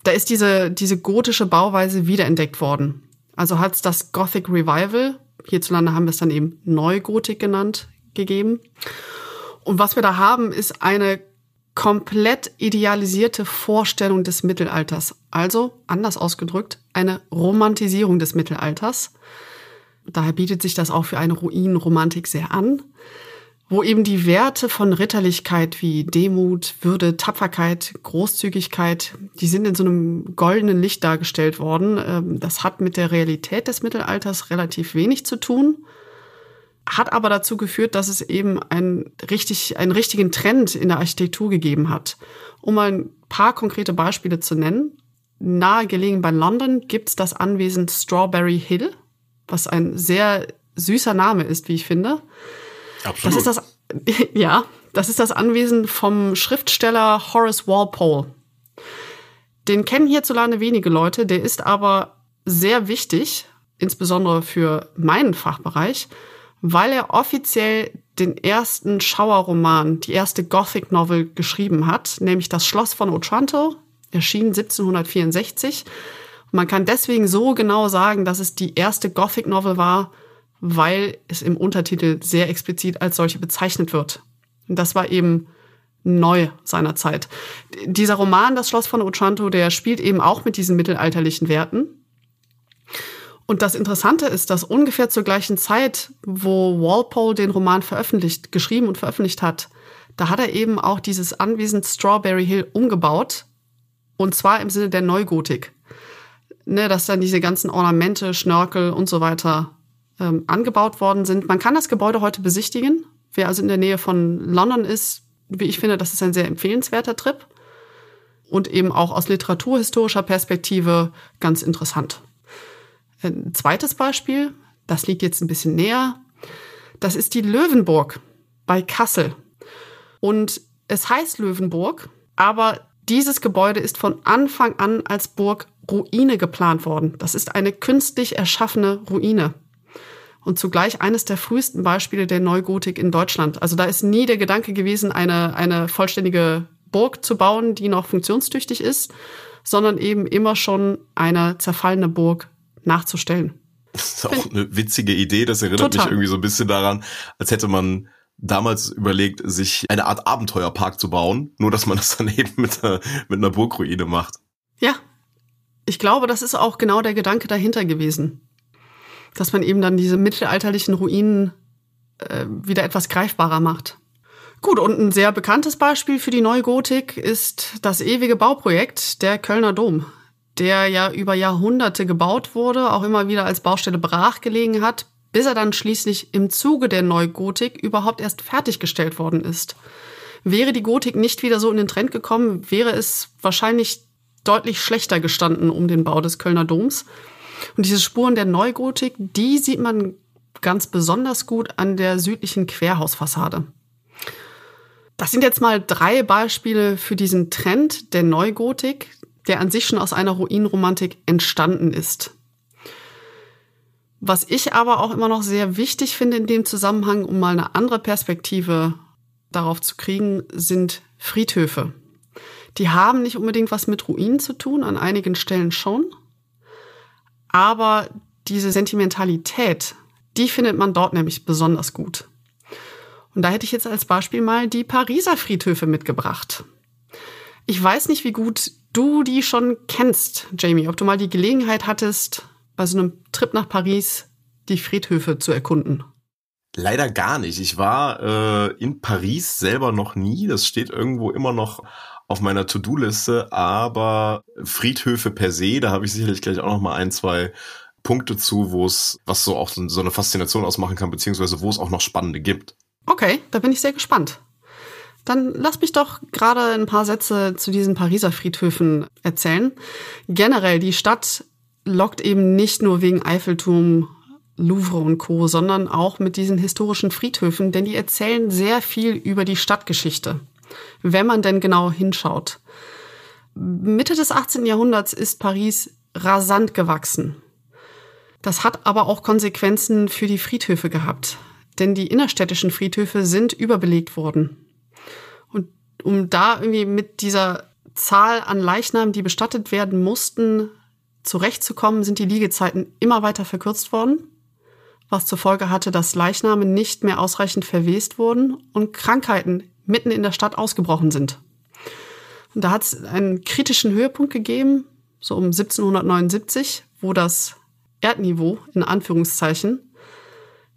da ist diese, diese gotische Bauweise wiederentdeckt worden. Also hat es das Gothic Revival Hierzulande haben wir es dann eben Neugotik genannt, gegeben. Und was wir da haben, ist eine komplett idealisierte Vorstellung des Mittelalters. Also, anders ausgedrückt, eine Romantisierung des Mittelalters. Daher bietet sich das auch für eine Ruinenromantik sehr an wo eben die Werte von Ritterlichkeit wie Demut, Würde, Tapferkeit, Großzügigkeit, die sind in so einem goldenen Licht dargestellt worden. Ähm, das hat mit der Realität des Mittelalters relativ wenig zu tun, hat aber dazu geführt, dass es eben einen, richtig, einen richtigen Trend in der Architektur gegeben hat. Um mal ein paar konkrete Beispiele zu nennen. Nahe gelegen bei London gibt's das Anwesen Strawberry Hill, was ein sehr süßer Name ist, wie ich finde. Absolut. Das ist das, ja, das ist das Anwesen vom Schriftsteller Horace Walpole. Den kennen hierzulande wenige Leute, der ist aber sehr wichtig, insbesondere für meinen Fachbereich, weil er offiziell den ersten Schauerroman, die erste Gothic Novel geschrieben hat, nämlich Das Schloss von Otranto, erschien 1764. man kann deswegen so genau sagen, dass es die erste Gothic Novel war, weil es im Untertitel sehr explizit als solche bezeichnet wird. Das war eben neu seiner Zeit. Dieser Roman, Das Schloss von Otranto, der spielt eben auch mit diesen mittelalterlichen Werten. Und das Interessante ist, dass ungefähr zur gleichen Zeit, wo Walpole den Roman veröffentlicht, geschrieben und veröffentlicht hat, da hat er eben auch dieses Anwesen Strawberry Hill umgebaut. Und zwar im Sinne der Neugotik. Ne, dass dann diese ganzen Ornamente, Schnörkel und so weiter ähm, angebaut worden sind. Man kann das Gebäude heute besichtigen. Wer also in der Nähe von London ist, wie ich finde, das ist ein sehr empfehlenswerter Trip und eben auch aus literaturhistorischer Perspektive ganz interessant. Ein zweites Beispiel, das liegt jetzt ein bisschen näher, das ist die Löwenburg bei Kassel. Und es heißt Löwenburg, aber dieses Gebäude ist von Anfang an als Burg Ruine geplant worden. Das ist eine künstlich erschaffene Ruine. Und zugleich eines der frühesten Beispiele der Neugotik in Deutschland. Also da ist nie der Gedanke gewesen, eine, eine vollständige Burg zu bauen, die noch funktionstüchtig ist, sondern eben immer schon eine zerfallene Burg nachzustellen. Das ist auch eine witzige Idee. Das erinnert Total. mich irgendwie so ein bisschen daran, als hätte man damals überlegt, sich eine Art Abenteuerpark zu bauen, nur dass man das dann eben mit einer, mit einer Burgruine macht. Ja, ich glaube, das ist auch genau der Gedanke dahinter gewesen. Dass man eben dann diese mittelalterlichen Ruinen äh, wieder etwas greifbarer macht. Gut, und ein sehr bekanntes Beispiel für die Neugotik ist das ewige Bauprojekt der Kölner Dom, der ja über Jahrhunderte gebaut wurde, auch immer wieder als Baustelle brachgelegen hat, bis er dann schließlich im Zuge der Neugotik überhaupt erst fertiggestellt worden ist. Wäre die Gotik nicht wieder so in den Trend gekommen, wäre es wahrscheinlich deutlich schlechter gestanden um den Bau des Kölner Doms. Und diese Spuren der Neugotik, die sieht man ganz besonders gut an der südlichen Querhausfassade. Das sind jetzt mal drei Beispiele für diesen Trend der Neugotik, der an sich schon aus einer Ruinenromantik entstanden ist. Was ich aber auch immer noch sehr wichtig finde in dem Zusammenhang, um mal eine andere Perspektive darauf zu kriegen, sind Friedhöfe. Die haben nicht unbedingt was mit Ruinen zu tun, an einigen Stellen schon. Aber diese Sentimentalität, die findet man dort nämlich besonders gut. Und da hätte ich jetzt als Beispiel mal die Pariser Friedhöfe mitgebracht. Ich weiß nicht, wie gut du die schon kennst, Jamie, ob du mal die Gelegenheit hattest, bei so einem Trip nach Paris die Friedhöfe zu erkunden. Leider gar nicht. Ich war äh, in Paris selber noch nie. Das steht irgendwo immer noch auf meiner To-Do-Liste, aber Friedhöfe per se, da habe ich sicherlich gleich auch noch mal ein, zwei Punkte zu, wo es, was so auch so eine Faszination ausmachen kann, beziehungsweise wo es auch noch spannende gibt. Okay, da bin ich sehr gespannt. Dann lass mich doch gerade ein paar Sätze zu diesen Pariser Friedhöfen erzählen. Generell, die Stadt lockt eben nicht nur wegen Eiffelturm, Louvre und Co., sondern auch mit diesen historischen Friedhöfen, denn die erzählen sehr viel über die Stadtgeschichte, wenn man denn genau hinschaut. Mitte des 18. Jahrhunderts ist Paris rasant gewachsen. Das hat aber auch Konsequenzen für die Friedhöfe gehabt, denn die innerstädtischen Friedhöfe sind überbelegt worden. Und um da irgendwie mit dieser Zahl an Leichnamen, die bestattet werden mussten, zurechtzukommen, sind die Liegezeiten immer weiter verkürzt worden, was zur Folge hatte, dass Leichname nicht mehr ausreichend verwest wurden und Krankheiten mitten in der Stadt ausgebrochen sind. Und da hat es einen kritischen Höhepunkt gegeben, so um 1779, wo das Erdniveau in Anführungszeichen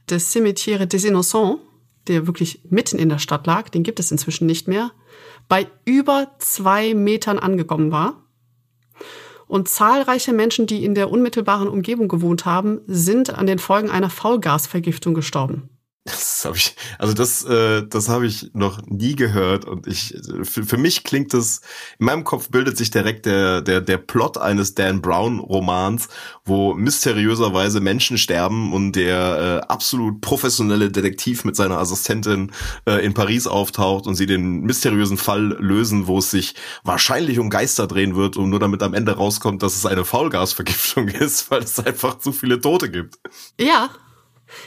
des Cimetière des Innocents, der wirklich mitten in der Stadt lag, den gibt es inzwischen nicht mehr, bei über zwei Metern angekommen war. Und zahlreiche Menschen, die in der unmittelbaren Umgebung gewohnt haben, sind an den Folgen einer Faulgasvergiftung gestorben. Das habe ich, also das, äh, das habe ich noch nie gehört und ich, für, für mich klingt das, in meinem Kopf bildet sich direkt der, der, der Plot eines Dan Brown Romans, wo mysteriöserweise Menschen sterben und der äh, absolut professionelle Detektiv mit seiner Assistentin äh, in Paris auftaucht und sie den mysteriösen Fall lösen, wo es sich wahrscheinlich um Geister drehen wird und nur damit am Ende rauskommt, dass es eine Faulgasvergiftung ist, weil es einfach zu viele Tote gibt. Ja,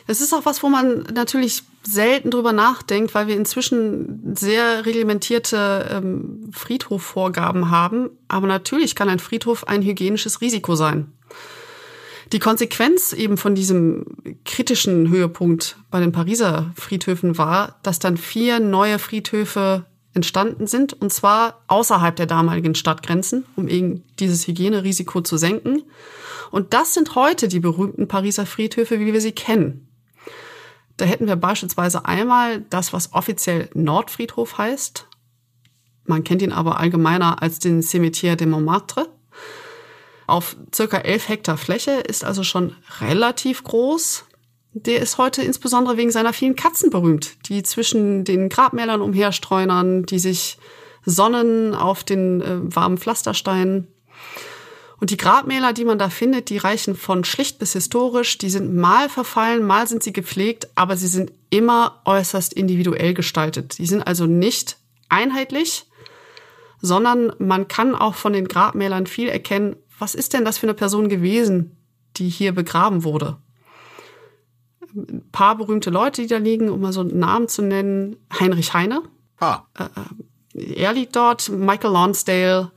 das ist auch was, wo man natürlich selten drüber nachdenkt, weil wir inzwischen sehr reglementierte ähm, Friedhofvorgaben haben. Aber natürlich kann ein Friedhof ein hygienisches Risiko sein. Die Konsequenz eben von diesem kritischen Höhepunkt bei den Pariser Friedhöfen war, dass dann vier neue Friedhöfe entstanden sind, und zwar außerhalb der damaligen Stadtgrenzen, um eben dieses Hygienerisiko zu senken. Und das sind heute die berühmten Pariser Friedhöfe, wie wir sie kennen. Da hätten wir beispielsweise einmal das, was offiziell Nordfriedhof heißt. Man kennt ihn aber allgemeiner als den Cimetière de Montmartre. Auf circa elf Hektar Fläche ist also schon relativ groß. der ist heute insbesondere wegen seiner vielen Katzen berühmt, die zwischen den Grabmälern umherstreunern, die sich sonnen auf den äh, warmen Pflastersteinen. Und die Grabmäler, die man da findet, die reichen von schlicht bis historisch. Die sind mal verfallen, mal sind sie gepflegt, aber sie sind immer äußerst individuell gestaltet. Die sind also nicht einheitlich, sondern man kann auch von den Grabmälern viel erkennen, was ist denn das für eine Person gewesen, die hier begraben wurde. Ein paar berühmte Leute, die da liegen, um mal so einen Namen zu nennen. Heinrich Heine. Ah. Äh, äh, er liegt dort. Michael Lonsdale,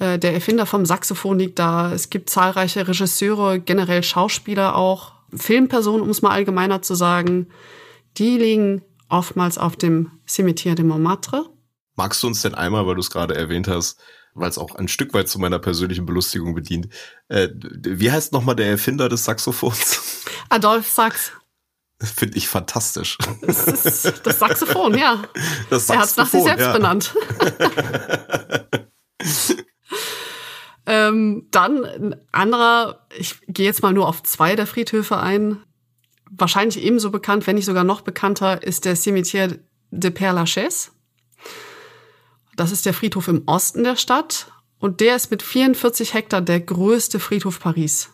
äh, der Erfinder vom Saxophon liegt da. Es gibt zahlreiche Regisseure, generell Schauspieler auch, Filmpersonen, um es mal allgemeiner zu sagen. Die liegen oftmals auf dem Cimetière de Montmartre. Magst du uns denn einmal, weil du es gerade erwähnt hast, weil es auch ein Stück weit zu meiner persönlichen Belustigung bedient, äh, wie heißt nochmal der Erfinder des Saxophons? Adolf Sachs. Finde ich fantastisch. Das ist das Saxophon, ja. Das er hat es nach sich selbst ja. benannt. ähm, dann ein anderer, ich gehe jetzt mal nur auf zwei der Friedhöfe ein. Wahrscheinlich ebenso bekannt, wenn nicht sogar noch bekannter, ist der Cimetière de Père Lachaise. Das ist der Friedhof im Osten der Stadt und der ist mit 44 Hektar der größte Friedhof Paris.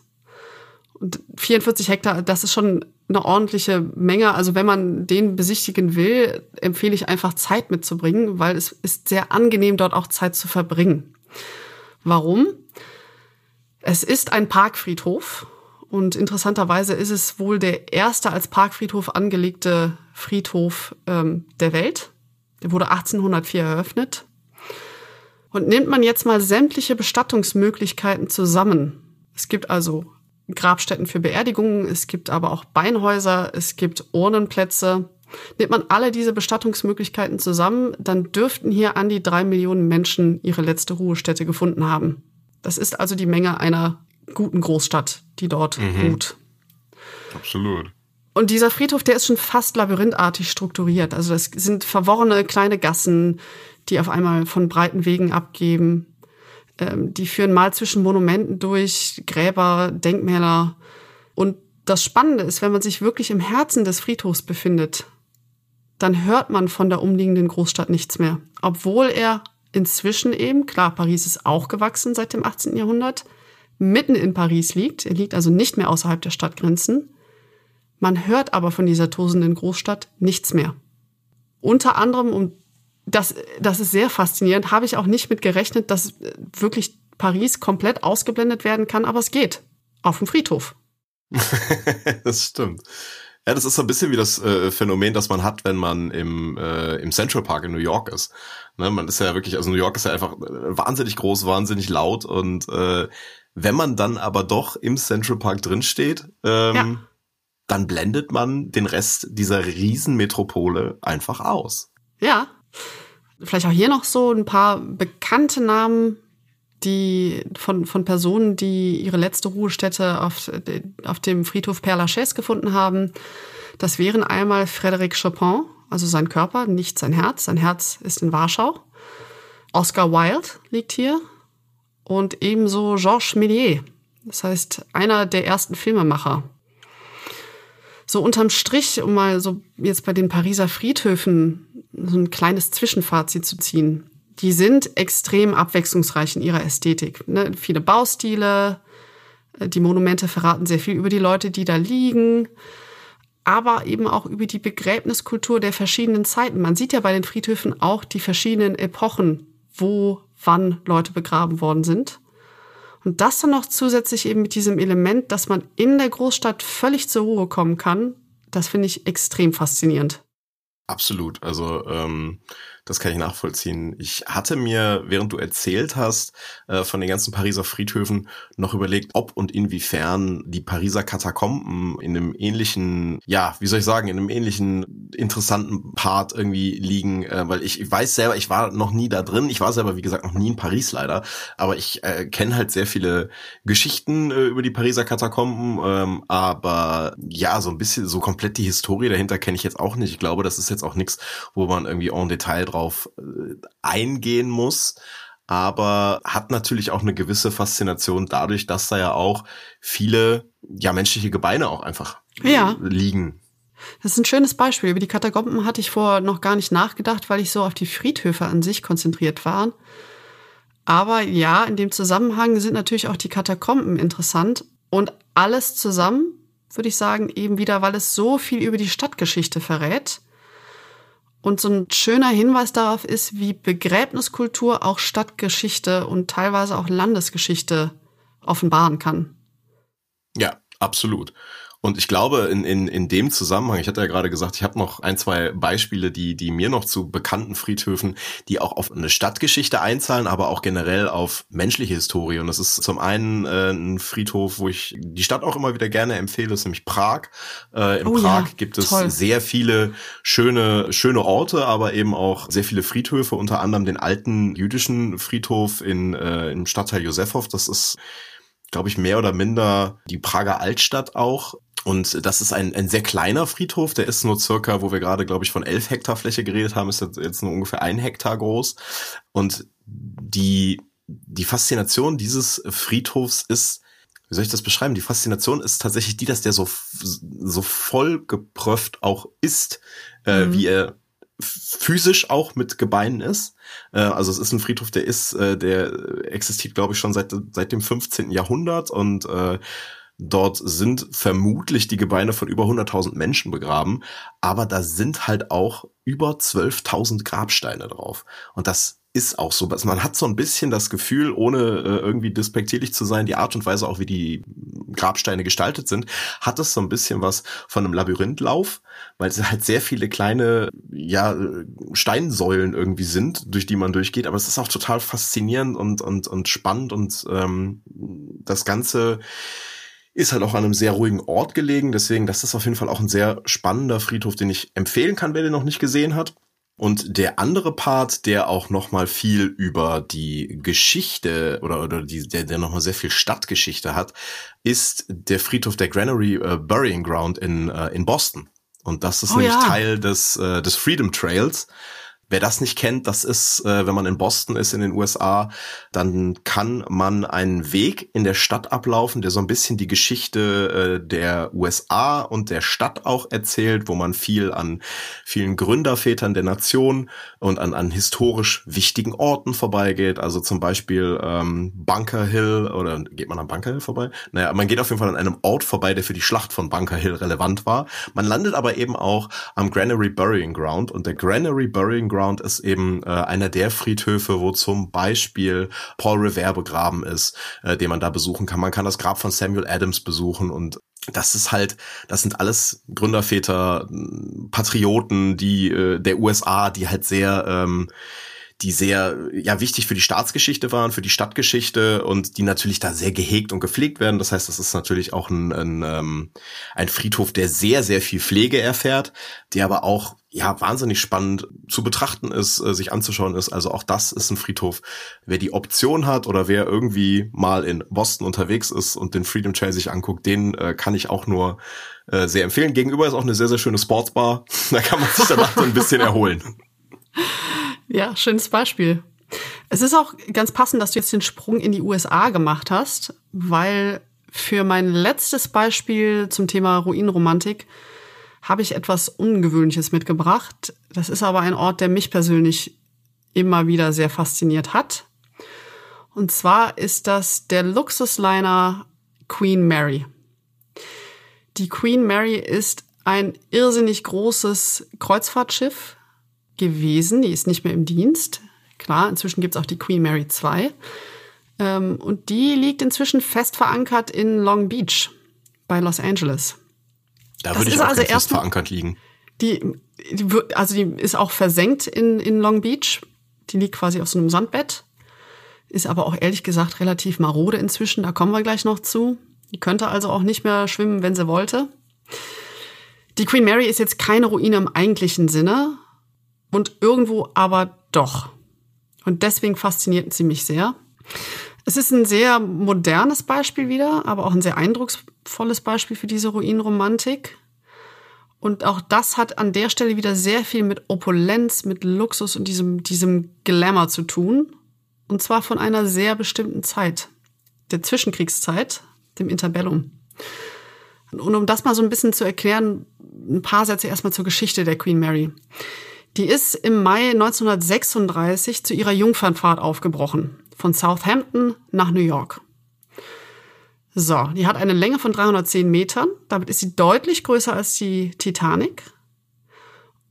Und 44 Hektar, das ist schon eine ordentliche Menge. Also wenn man den besichtigen will, empfehle ich einfach Zeit mitzubringen, weil es ist sehr angenehm, dort auch Zeit zu verbringen. Warum? Es ist ein Parkfriedhof und interessanterweise ist es wohl der erste als Parkfriedhof angelegte Friedhof ähm, der Welt. Der wurde 1804 eröffnet. Und nimmt man jetzt mal sämtliche Bestattungsmöglichkeiten zusammen. Es gibt also Grabstätten für Beerdigungen, es gibt aber auch Beinhäuser, es gibt Urnenplätze. Nimmt man alle diese Bestattungsmöglichkeiten zusammen, dann dürften hier an die drei Millionen Menschen ihre letzte Ruhestätte gefunden haben. Das ist also die Menge einer guten Großstadt, die dort mhm. ruht. Absolut. Und dieser Friedhof, der ist schon fast labyrinthartig strukturiert. Also das sind verworrene kleine Gassen, die auf einmal von breiten Wegen abgeben. Ähm, die führen mal zwischen Monumenten durch, Gräber, Denkmäler. Und das Spannende ist, wenn man sich wirklich im Herzen des Friedhofs befindet, dann hört man von der umliegenden Großstadt nichts mehr. Obwohl er inzwischen eben, klar, Paris ist auch gewachsen seit dem 18. Jahrhundert, mitten in Paris liegt. Er liegt also nicht mehr außerhalb der Stadtgrenzen. Man hört aber von dieser tosenden Großstadt nichts mehr. Unter anderem, um das, das ist sehr faszinierend, habe ich auch nicht mit gerechnet, dass wirklich Paris komplett ausgeblendet werden kann, aber es geht. Auf dem Friedhof. das stimmt. Ja, das ist so ein bisschen wie das äh, Phänomen, das man hat, wenn man im, äh, im Central Park in New York ist. Ne, man ist ja wirklich, also New York ist ja einfach äh, wahnsinnig groß, wahnsinnig laut und äh, wenn man dann aber doch im Central Park drinsteht, ähm, ja. dann blendet man den Rest dieser Riesenmetropole einfach aus. Ja. Vielleicht auch hier noch so ein paar bekannte Namen, die von, von Personen, die ihre letzte Ruhestätte auf, auf dem Friedhof Père Lachaise gefunden haben. Das wären einmal Frédéric Chopin, also sein Körper, nicht sein Herz. Sein Herz ist in Warschau. Oscar Wilde liegt hier. Und ebenso Georges Méliès. Das heißt, einer der ersten Filmemacher. So unterm Strich, um mal so jetzt bei den Pariser Friedhöfen so ein kleines Zwischenfazit zu ziehen. Die sind extrem abwechslungsreich in ihrer Ästhetik. Ne? Viele Baustile, äh, die Monumente verraten sehr viel über die Leute, die da liegen, aber eben auch über die Begräbniskultur der verschiedenen Zeiten. Man sieht ja bei den Friedhöfen auch die verschiedenen Epochen, wo, wann Leute begraben worden sind. Und das dann noch zusätzlich eben mit diesem Element, dass man in der Großstadt völlig zur Ruhe kommen kann, das finde ich extrem faszinierend. Absolut. Also ähm, das kann ich nachvollziehen. Ich hatte mir, während du erzählt hast, äh, von den ganzen Pariser Friedhöfen noch überlegt, ob und inwiefern die Pariser Katakomben in einem ähnlichen, ja, wie soll ich sagen, in einem ähnlichen interessanten Part irgendwie liegen, äh, weil ich, ich weiß selber, ich war noch nie da drin. Ich war selber, wie gesagt, noch nie in Paris leider, aber ich äh, kenne halt sehr viele Geschichten äh, über die Pariser Katakomben, ähm, aber ja, so ein bisschen, so komplett die Historie dahinter kenne ich jetzt auch nicht. Ich glaube, das ist jetzt auch nichts, wo man irgendwie en Detail drauf äh, eingehen muss. aber hat natürlich auch eine gewisse Faszination dadurch, dass da ja auch viele ja menschliche Gebeine auch einfach ja. liegen. Das ist ein schönes Beispiel. Über die Katakomben hatte ich vorher noch gar nicht nachgedacht, weil ich so auf die Friedhöfe an sich konzentriert war. Aber ja, in dem Zusammenhang sind natürlich auch die Katakomben interessant und alles zusammen, würde ich sagen, eben wieder, weil es so viel über die Stadtgeschichte verrät. Und so ein schöner Hinweis darauf ist, wie Begräbniskultur auch Stadtgeschichte und teilweise auch Landesgeschichte offenbaren kann. Ja, absolut. Und ich glaube, in, in, in dem Zusammenhang, ich hatte ja gerade gesagt, ich habe noch ein, zwei Beispiele, die, die mir noch zu bekannten Friedhöfen, die auch auf eine Stadtgeschichte einzahlen, aber auch generell auf menschliche Historie. Und das ist zum einen äh, ein Friedhof, wo ich die Stadt auch immer wieder gerne empfehle, ist nämlich Prag. Äh, in oh, Prag ja, gibt es toll. sehr viele schöne, schöne Orte, aber eben auch sehr viele Friedhöfe, unter anderem den alten jüdischen Friedhof in, äh, im Stadtteil Josefov. Das ist glaube ich, mehr oder minder die Prager Altstadt auch. Und das ist ein, ein sehr kleiner Friedhof, der ist nur circa, wo wir gerade, glaube ich, von elf Hektar Fläche geredet haben, ist jetzt nur ungefähr ein Hektar groß. Und die, die Faszination dieses Friedhofs ist, wie soll ich das beschreiben? Die Faszination ist tatsächlich die, dass der so, so voll gepröft auch ist, äh, mhm. wie er physisch auch mit Gebeinen ist. Äh, also es ist ein Friedhof, der ist, äh, der existiert, glaube ich, schon seit, seit dem 15. Jahrhundert und äh, Dort sind vermutlich die Gebeine von über 100.000 Menschen begraben, aber da sind halt auch über 12.000 Grabsteine drauf. Und das ist auch so. Man hat so ein bisschen das Gefühl, ohne äh, irgendwie despektierlich zu sein, die Art und Weise auch, wie die Grabsteine gestaltet sind, hat es so ein bisschen was von einem Labyrinthlauf, weil es halt sehr viele kleine, ja, Steinsäulen irgendwie sind, durch die man durchgeht. Aber es ist auch total faszinierend und, und, und spannend und ähm, das Ganze ist halt auch an einem sehr ruhigen Ort gelegen. Deswegen, das ist auf jeden Fall auch ein sehr spannender Friedhof, den ich empfehlen kann, wer den noch nicht gesehen hat. Und der andere Part, der auch noch mal viel über die Geschichte oder, oder die, der, der noch mal sehr viel Stadtgeschichte hat, ist der Friedhof der Granary äh, Burying Ground in, äh, in Boston. Und das ist oh, nämlich ja. Teil des, äh, des Freedom Trails. Wer das nicht kennt, das ist, äh, wenn man in Boston ist in den USA, dann kann man einen Weg in der Stadt ablaufen, der so ein bisschen die Geschichte äh, der USA und der Stadt auch erzählt, wo man viel an vielen Gründervätern der Nation und an, an historisch wichtigen Orten vorbeigeht. Also zum Beispiel ähm, Bunker Hill oder geht man an Bunker Hill vorbei? Naja, man geht auf jeden Fall an einem Ort vorbei, der für die Schlacht von Bunker Hill relevant war. Man landet aber eben auch am Granary Burying Ground und der Granary Burying Ground Ground ist eben äh, einer der Friedhöfe, wo zum Beispiel Paul Revere begraben ist, äh, den man da besuchen kann. Man kann das Grab von Samuel Adams besuchen und das ist halt, das sind alles Gründerväter, Patrioten, die äh, der USA, die halt sehr ähm, die sehr ja wichtig für die Staatsgeschichte waren, für die Stadtgeschichte und die natürlich da sehr gehegt und gepflegt werden. Das heißt, das ist natürlich auch ein, ein, ähm, ein Friedhof, der sehr, sehr viel Pflege erfährt, der aber auch ja wahnsinnig spannend zu betrachten ist, äh, sich anzuschauen ist. Also auch das ist ein Friedhof. Wer die Option hat oder wer irgendwie mal in Boston unterwegs ist und den Freedom Trail sich anguckt, den äh, kann ich auch nur äh, sehr empfehlen. Gegenüber ist auch eine sehr, sehr schöne Sportsbar. Da kann man sich danach so ein bisschen erholen. Ja, schönes Beispiel. Es ist auch ganz passend, dass du jetzt den Sprung in die USA gemacht hast, weil für mein letztes Beispiel zum Thema Ruinenromantik habe ich etwas Ungewöhnliches mitgebracht. Das ist aber ein Ort, der mich persönlich immer wieder sehr fasziniert hat. Und zwar ist das der Luxusliner Queen Mary. Die Queen Mary ist ein irrsinnig großes Kreuzfahrtschiff, gewesen. Die ist nicht mehr im Dienst. Klar, inzwischen gibt es auch die Queen Mary 2. Ähm, und die liegt inzwischen fest verankert in Long Beach bei Los Angeles. Da würde ich auch also fest verankert liegen. Die, die, also die ist auch versenkt in, in Long Beach. Die liegt quasi auf so einem Sandbett. Ist aber auch ehrlich gesagt relativ marode inzwischen. Da kommen wir gleich noch zu. Die könnte also auch nicht mehr schwimmen, wenn sie wollte. Die Queen Mary ist jetzt keine Ruine im eigentlichen Sinne, und irgendwo aber doch. Und deswegen fasziniert sie mich sehr. Es ist ein sehr modernes Beispiel wieder, aber auch ein sehr eindrucksvolles Beispiel für diese Ruinenromantik. Und auch das hat an der Stelle wieder sehr viel mit Opulenz, mit Luxus und diesem, diesem Glamour zu tun. Und zwar von einer sehr bestimmten Zeit, der Zwischenkriegszeit, dem Interbellum. Und um das mal so ein bisschen zu erklären, ein paar Sätze erstmal zur Geschichte der Queen Mary. Die ist im Mai 1936 zu ihrer Jungfernfahrt aufgebrochen, von Southampton nach New York. So, die hat eine Länge von 310 Metern, damit ist sie deutlich größer als die Titanic.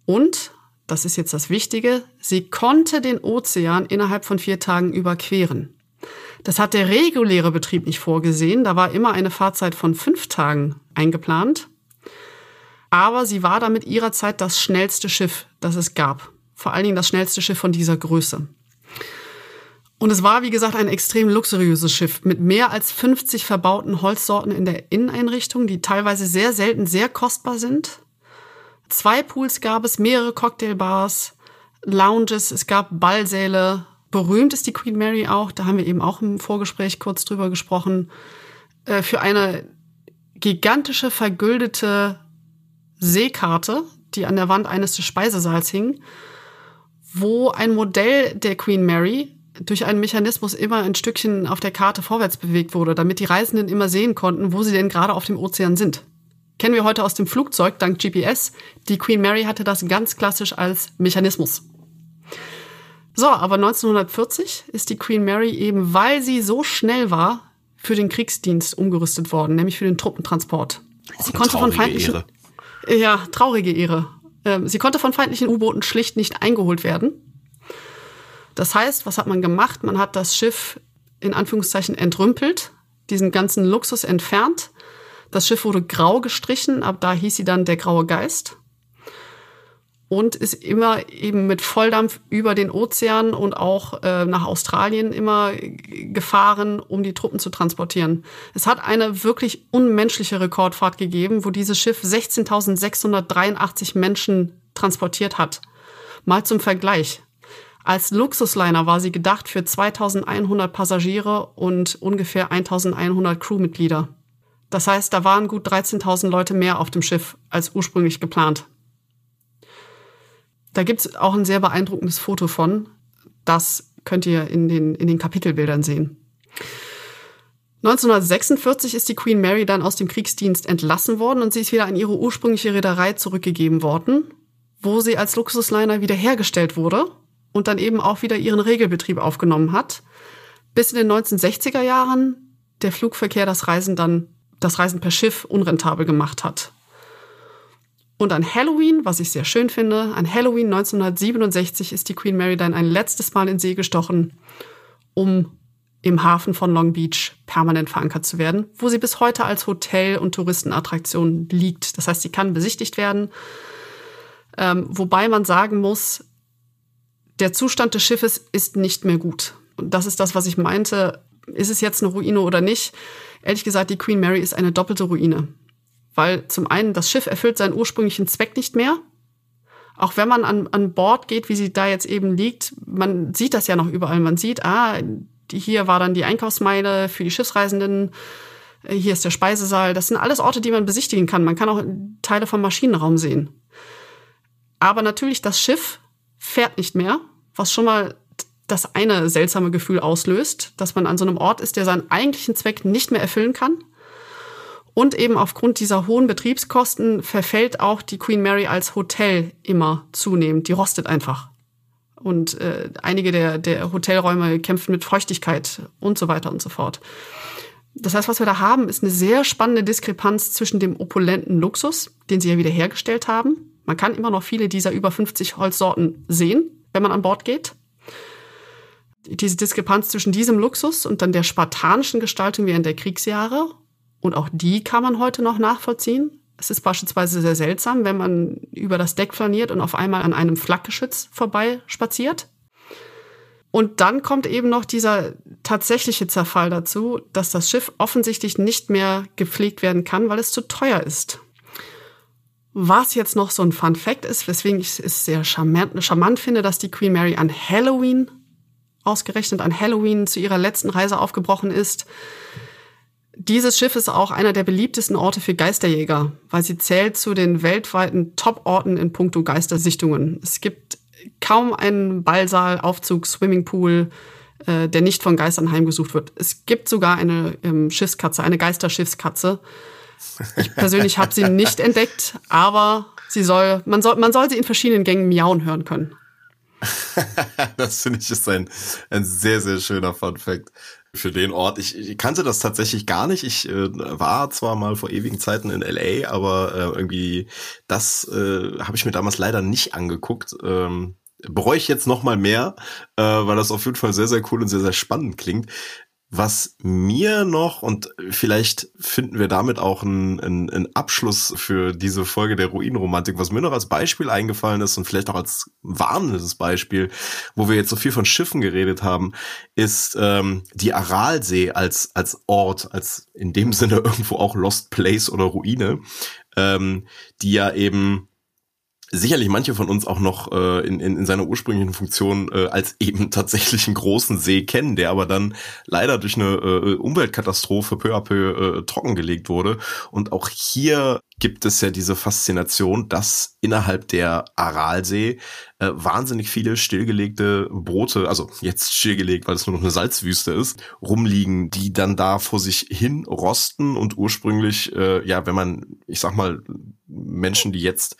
Und, das ist jetzt das Wichtige, sie konnte den Ozean innerhalb von vier Tagen überqueren. Das hat der reguläre Betrieb nicht vorgesehen, da war immer eine Fahrzeit von fünf Tagen eingeplant aber sie war damit ihrer Zeit das schnellste Schiff, das es gab. Vor allen Dingen das schnellste Schiff von dieser Größe. Und es war, wie gesagt, ein extrem luxuriöses Schiff mit mehr als 50 verbauten Holzsorten in der Inneneinrichtung, die teilweise sehr selten sehr kostbar sind. Zwei Pools gab es, mehrere Cocktailbars, Lounges, es gab Ballsäle. Berühmt ist die Queen Mary auch, da haben wir eben auch im Vorgespräch kurz drüber gesprochen, äh, für eine gigantische vergüldete Seekarte, die an der Wand eines des Speisesaals hing, wo ein Modell der Queen Mary durch einen Mechanismus immer ein Stückchen auf der Karte vorwärts bewegt wurde, damit die Reisenden immer sehen konnten, wo sie denn gerade auf dem Ozean sind. Kennen wir heute aus dem Flugzeug dank GPS. Die Queen Mary hatte das ganz klassisch als Mechanismus. So, aber 1940 ist die Queen Mary eben, weil sie so schnell war, für den Kriegsdienst umgerüstet worden, nämlich für den Truppentransport. sie konnte von feindlichen, Ehre. Ja, traurige Ehre. Ähm, sie konnte von feindlichen U-Booten schlicht nicht eingeholt werden. Das heißt, was hat man gemacht? Man hat das Schiff in Anführungszeichen entrümpelt, diesen ganzen Luxus entfernt. Das Schiff wurde grau gestrichen, ab da hieß sie dann der graue Geist und ist immer eben mit Volldampf über den Ozean und auch äh, nach Australien immer gefahren, um die Truppen zu transportieren. Es hat eine wirklich unmenschliche Rekordfahrt gegeben, wo dieses Schiff 16.683 Menschen transportiert hat. Mal zum Vergleich. Als Luxusliner war sie gedacht für 2100 Passagiere und ungefähr 1100 Crewmitglieder. Das heißt, da waren gut 13.000 Leute mehr auf dem Schiff als ursprünglich geplant. Da gibt's auch ein sehr beeindruckendes Foto von. Das könnt ihr in den, in den Kapitelbildern sehen. 1946 ist die Queen Mary dann aus dem Kriegsdienst entlassen worden und sie ist wieder an ihre ursprüngliche Reederei zurückgegeben worden, wo sie als Luxusliner wiederhergestellt wurde und dann eben auch wieder ihren Regelbetrieb aufgenommen hat, bis in den 1960er Jahren der Flugverkehr das Reisen dann, das Reisen per Schiff unrentabel gemacht hat. Und an Halloween, was ich sehr schön finde, an Halloween 1967 ist die Queen Mary dann ein letztes Mal in See gestochen, um im Hafen von Long Beach permanent verankert zu werden, wo sie bis heute als Hotel- und Touristenattraktion liegt. Das heißt, sie kann besichtigt werden. Ähm, wobei man sagen muss, der Zustand des Schiffes ist nicht mehr gut. Und das ist das, was ich meinte. Ist es jetzt eine Ruine oder nicht? Ehrlich gesagt, die Queen Mary ist eine doppelte Ruine weil zum einen das Schiff erfüllt seinen ursprünglichen Zweck nicht mehr. Auch wenn man an, an Bord geht, wie sie da jetzt eben liegt, man sieht das ja noch überall. Man sieht, ah, hier war dann die Einkaufsmeile für die Schiffsreisenden, äh, hier ist der Speisesaal. Das sind alles Orte, die man besichtigen kann. Man kann auch Teile vom Maschinenraum sehen. Aber natürlich, das Schiff fährt nicht mehr, was schon mal das eine seltsame Gefühl auslöst, dass man an so einem Ort ist, der seinen eigentlichen Zweck nicht mehr erfüllen kann. Und eben aufgrund dieser hohen Betriebskosten verfällt auch die Queen Mary als Hotel immer zunehmend. Die rostet einfach. Und äh, einige der, der Hotelräume kämpfen mit Feuchtigkeit und so weiter und so fort. Das heißt, was wir da haben, ist eine sehr spannende Diskrepanz zwischen dem opulenten Luxus, den sie ja wieder hergestellt haben. Man kann immer noch viele dieser über 50 Holzsorten sehen, wenn man an Bord geht. Diese Diskrepanz zwischen diesem Luxus und dann der spartanischen Gestaltung während der Kriegsjahre und auch die kann man heute noch nachvollziehen. Es ist beispielsweise sehr seltsam, wenn man über das Deck flaniert und auf einmal an einem Flakgeschütz vorbei spaziert. Und dann kommt eben noch dieser tatsächliche Zerfall dazu, dass das Schiff offensichtlich nicht mehr gepflegt werden kann, weil es zu teuer ist. Was jetzt noch so ein Fun Fact ist, weswegen ich es sehr charmant, charmant finde, dass die Queen Mary an Halloween, ausgerechnet an Halloween zu ihrer letzten Reise aufgebrochen ist, dieses Schiff ist auch einer der beliebtesten Orte für Geisterjäger, weil sie zählt zu den weltweiten Top-Orten in puncto Geistersichtungen. Es gibt kaum einen Ballsaal, Aufzug, Swimmingpool, äh, der nicht von Geistern heimgesucht wird. Es gibt sogar eine ähm, Schiffskatze, eine Geisterschiffskatze. Ich persönlich habe sie nicht entdeckt, aber sie soll, man soll, man soll sie in verschiedenen Gängen miauen hören können. das finde ich ist ein, ein sehr, sehr schöner Fun Fact für den Ort. Ich, ich kannte das tatsächlich gar nicht. Ich äh, war zwar mal vor ewigen Zeiten in LA, aber äh, irgendwie das äh, habe ich mir damals leider nicht angeguckt. Ähm, bereue ich jetzt noch mal mehr, äh, weil das auf jeden Fall sehr, sehr cool und sehr, sehr spannend klingt. Was mir noch, und vielleicht finden wir damit auch einen, einen, einen Abschluss für diese Folge der Ruinenromantik, was mir noch als Beispiel eingefallen ist und vielleicht auch als warnendes Beispiel, wo wir jetzt so viel von Schiffen geredet haben, ist ähm, die Aralsee als, als Ort, als in dem Sinne irgendwo auch Lost Place oder Ruine, ähm, die ja eben sicherlich manche von uns auch noch äh, in, in, in seiner ursprünglichen Funktion äh, als eben tatsächlich einen großen See kennen, der aber dann leider durch eine äh, Umweltkatastrophe peu à peu äh, trockengelegt wurde. Und auch hier gibt es ja diese Faszination, dass innerhalb der Aralsee äh, wahnsinnig viele stillgelegte Boote, also jetzt stillgelegt, weil es nur noch eine Salzwüste ist, rumliegen, die dann da vor sich hin rosten und ursprünglich, äh, ja, wenn man, ich sag mal, Menschen, die jetzt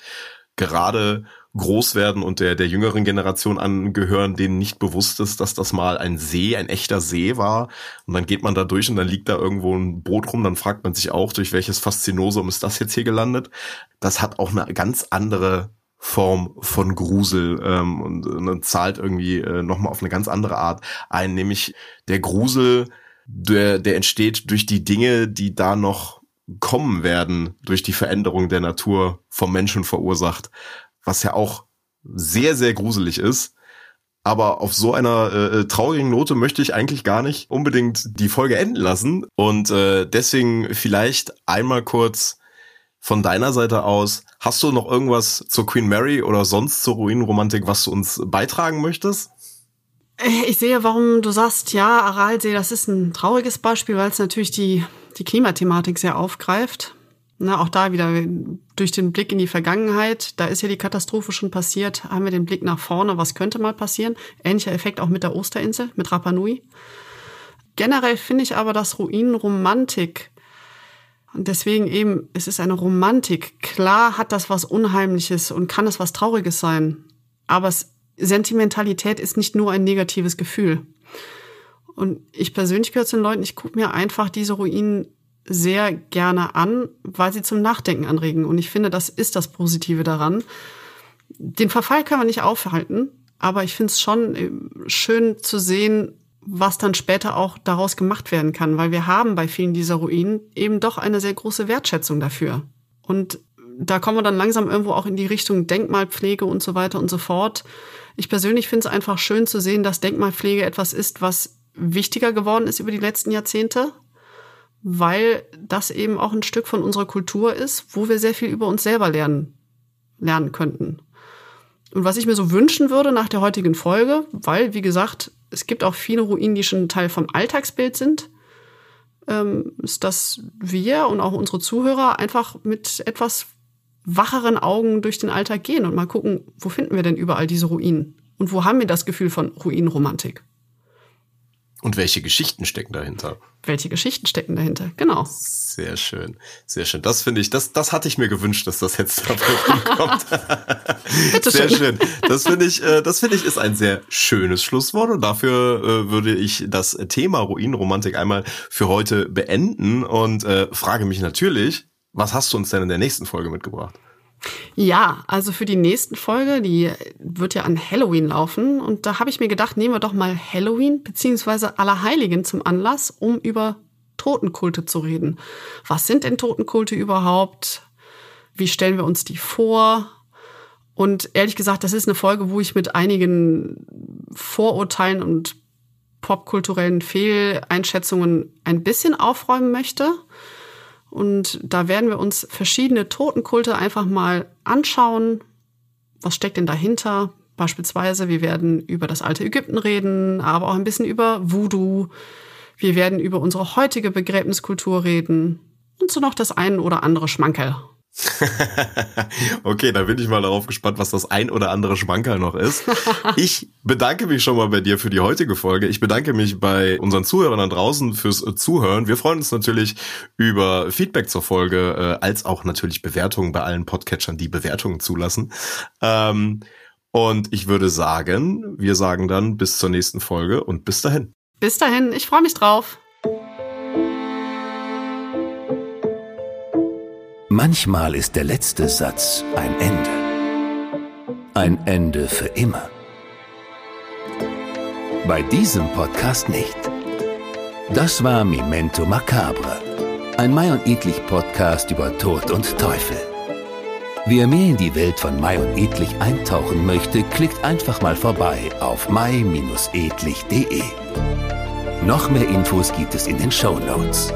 gerade groß werden und der, der jüngeren Generation angehören, denen nicht bewusst ist, dass das mal ein See, ein echter See war. Und dann geht man da durch und dann liegt da irgendwo ein Boot rum. Dann fragt man sich auch, durch welches Faszinosum ist das jetzt hier gelandet? Das hat auch eine ganz andere Form von Grusel ähm, und, und zahlt irgendwie äh, nochmal auf eine ganz andere Art ein, nämlich der Grusel, der, der entsteht durch die Dinge, die da noch kommen werden durch die Veränderung der Natur vom Menschen verursacht, was ja auch sehr, sehr gruselig ist. Aber auf so einer äh, traurigen Note möchte ich eigentlich gar nicht unbedingt die Folge enden lassen. Und äh, deswegen vielleicht einmal kurz von deiner Seite aus, hast du noch irgendwas zur Queen Mary oder sonst zur Ruinenromantik, was du uns beitragen möchtest? Ich sehe, warum du sagst, ja, Aralsee, das ist ein trauriges Beispiel, weil es natürlich die die Klimathematik sehr aufgreift. Na, auch da wieder durch den Blick in die Vergangenheit, da ist ja die Katastrophe schon passiert, haben wir den Blick nach vorne, was könnte mal passieren. Ähnlicher Effekt auch mit der Osterinsel, mit Rapa Nui. Generell finde ich aber, dass Ruinenromantik, und deswegen eben, es ist eine Romantik. Klar hat das was Unheimliches und kann es was Trauriges sein. Aber Sentimentalität ist nicht nur ein negatives Gefühl. Und ich persönlich gehöre zu den Leuten, ich gucke mir einfach diese Ruinen sehr gerne an, weil sie zum Nachdenken anregen. Und ich finde, das ist das Positive daran. Den Verfall können wir nicht aufhalten, aber ich finde es schon äh, schön zu sehen, was dann später auch daraus gemacht werden kann, weil wir haben bei vielen dieser Ruinen eben doch eine sehr große Wertschätzung dafür. Und da kommen wir dann langsam irgendwo auch in die Richtung Denkmalpflege und so weiter und so fort. Ich persönlich finde es einfach schön zu sehen, dass Denkmalpflege etwas ist, was wichtiger geworden ist über die letzten Jahrzehnte, weil das eben auch ein Stück von unserer Kultur ist, wo wir sehr viel über uns selber lernen, lernen könnten. Und was ich mir so wünschen würde nach der heutigen Folge, weil, wie gesagt, es gibt auch viele Ruinen, die schon Teil vom Alltagsbild sind, ähm, ist, dass wir und auch unsere Zuhörer einfach mit etwas wacheren Augen durch den Alltag gehen und mal gucken, wo finden wir denn überall diese Ruinen? Und wo haben wir das Gefühl von Ruinenromantik? Und welche Geschichten stecken dahinter? Welche Geschichten stecken dahinter? Genau. Sehr schön, sehr schön. Das finde ich, das, das hatte ich mir gewünscht, dass das jetzt dabei kommt. sehr schön. Das finde ich, äh, das finde ich ist ein sehr schönes Schlusswort und dafür äh, würde ich das Thema Ruinenromantik einmal für heute beenden und äh, frage mich natürlich, was hast du uns denn in der nächsten Folge mitgebracht? Ja, also für die nächsten Folge, die wird ja an Halloween laufen. Und da habe ich mir gedacht, nehmen wir doch mal Halloween beziehungsweise Allerheiligen zum Anlass, um über Totenkulte zu reden. Was sind denn Totenkulte überhaupt? Wie stellen wir uns die vor? Und ehrlich gesagt, das ist eine Folge, wo ich mit einigen Vorurteilen und popkulturellen Fehleinschätzungen ein bisschen aufräumen möchte. Und da werden wir uns verschiedene Totenkulte einfach mal anschauen. Was steckt denn dahinter? Beispielsweise, wir werden über das alte Ägypten reden, aber auch ein bisschen über Voodoo. Wir werden über unsere heutige Begräbniskultur reden und so noch das ein oder andere Schmankerl. okay, dann bin ich mal darauf gespannt, was das ein oder andere Schmankerl noch ist. Ich bedanke mich schon mal bei dir für die heutige Folge. Ich bedanke mich bei unseren Zuhörern da draußen fürs äh, Zuhören. Wir freuen uns natürlich über Feedback zur Folge, äh, als auch natürlich Bewertungen bei allen Podcatchern, die Bewertungen zulassen. Ähm, und ich würde sagen, wir sagen dann bis zur nächsten Folge und bis dahin. Bis dahin, ich freue mich drauf. Manchmal ist der letzte Satz ein Ende. Ein Ende für immer. Bei diesem Podcast nicht. Das war Memento Macabre, ein Mai und Edlich Podcast über Tod und Teufel. Wer mehr in die Welt von Mai und Edlich eintauchen möchte, klickt einfach mal vorbei auf mai-edlich.de. Noch mehr Infos gibt es in den Show Notes.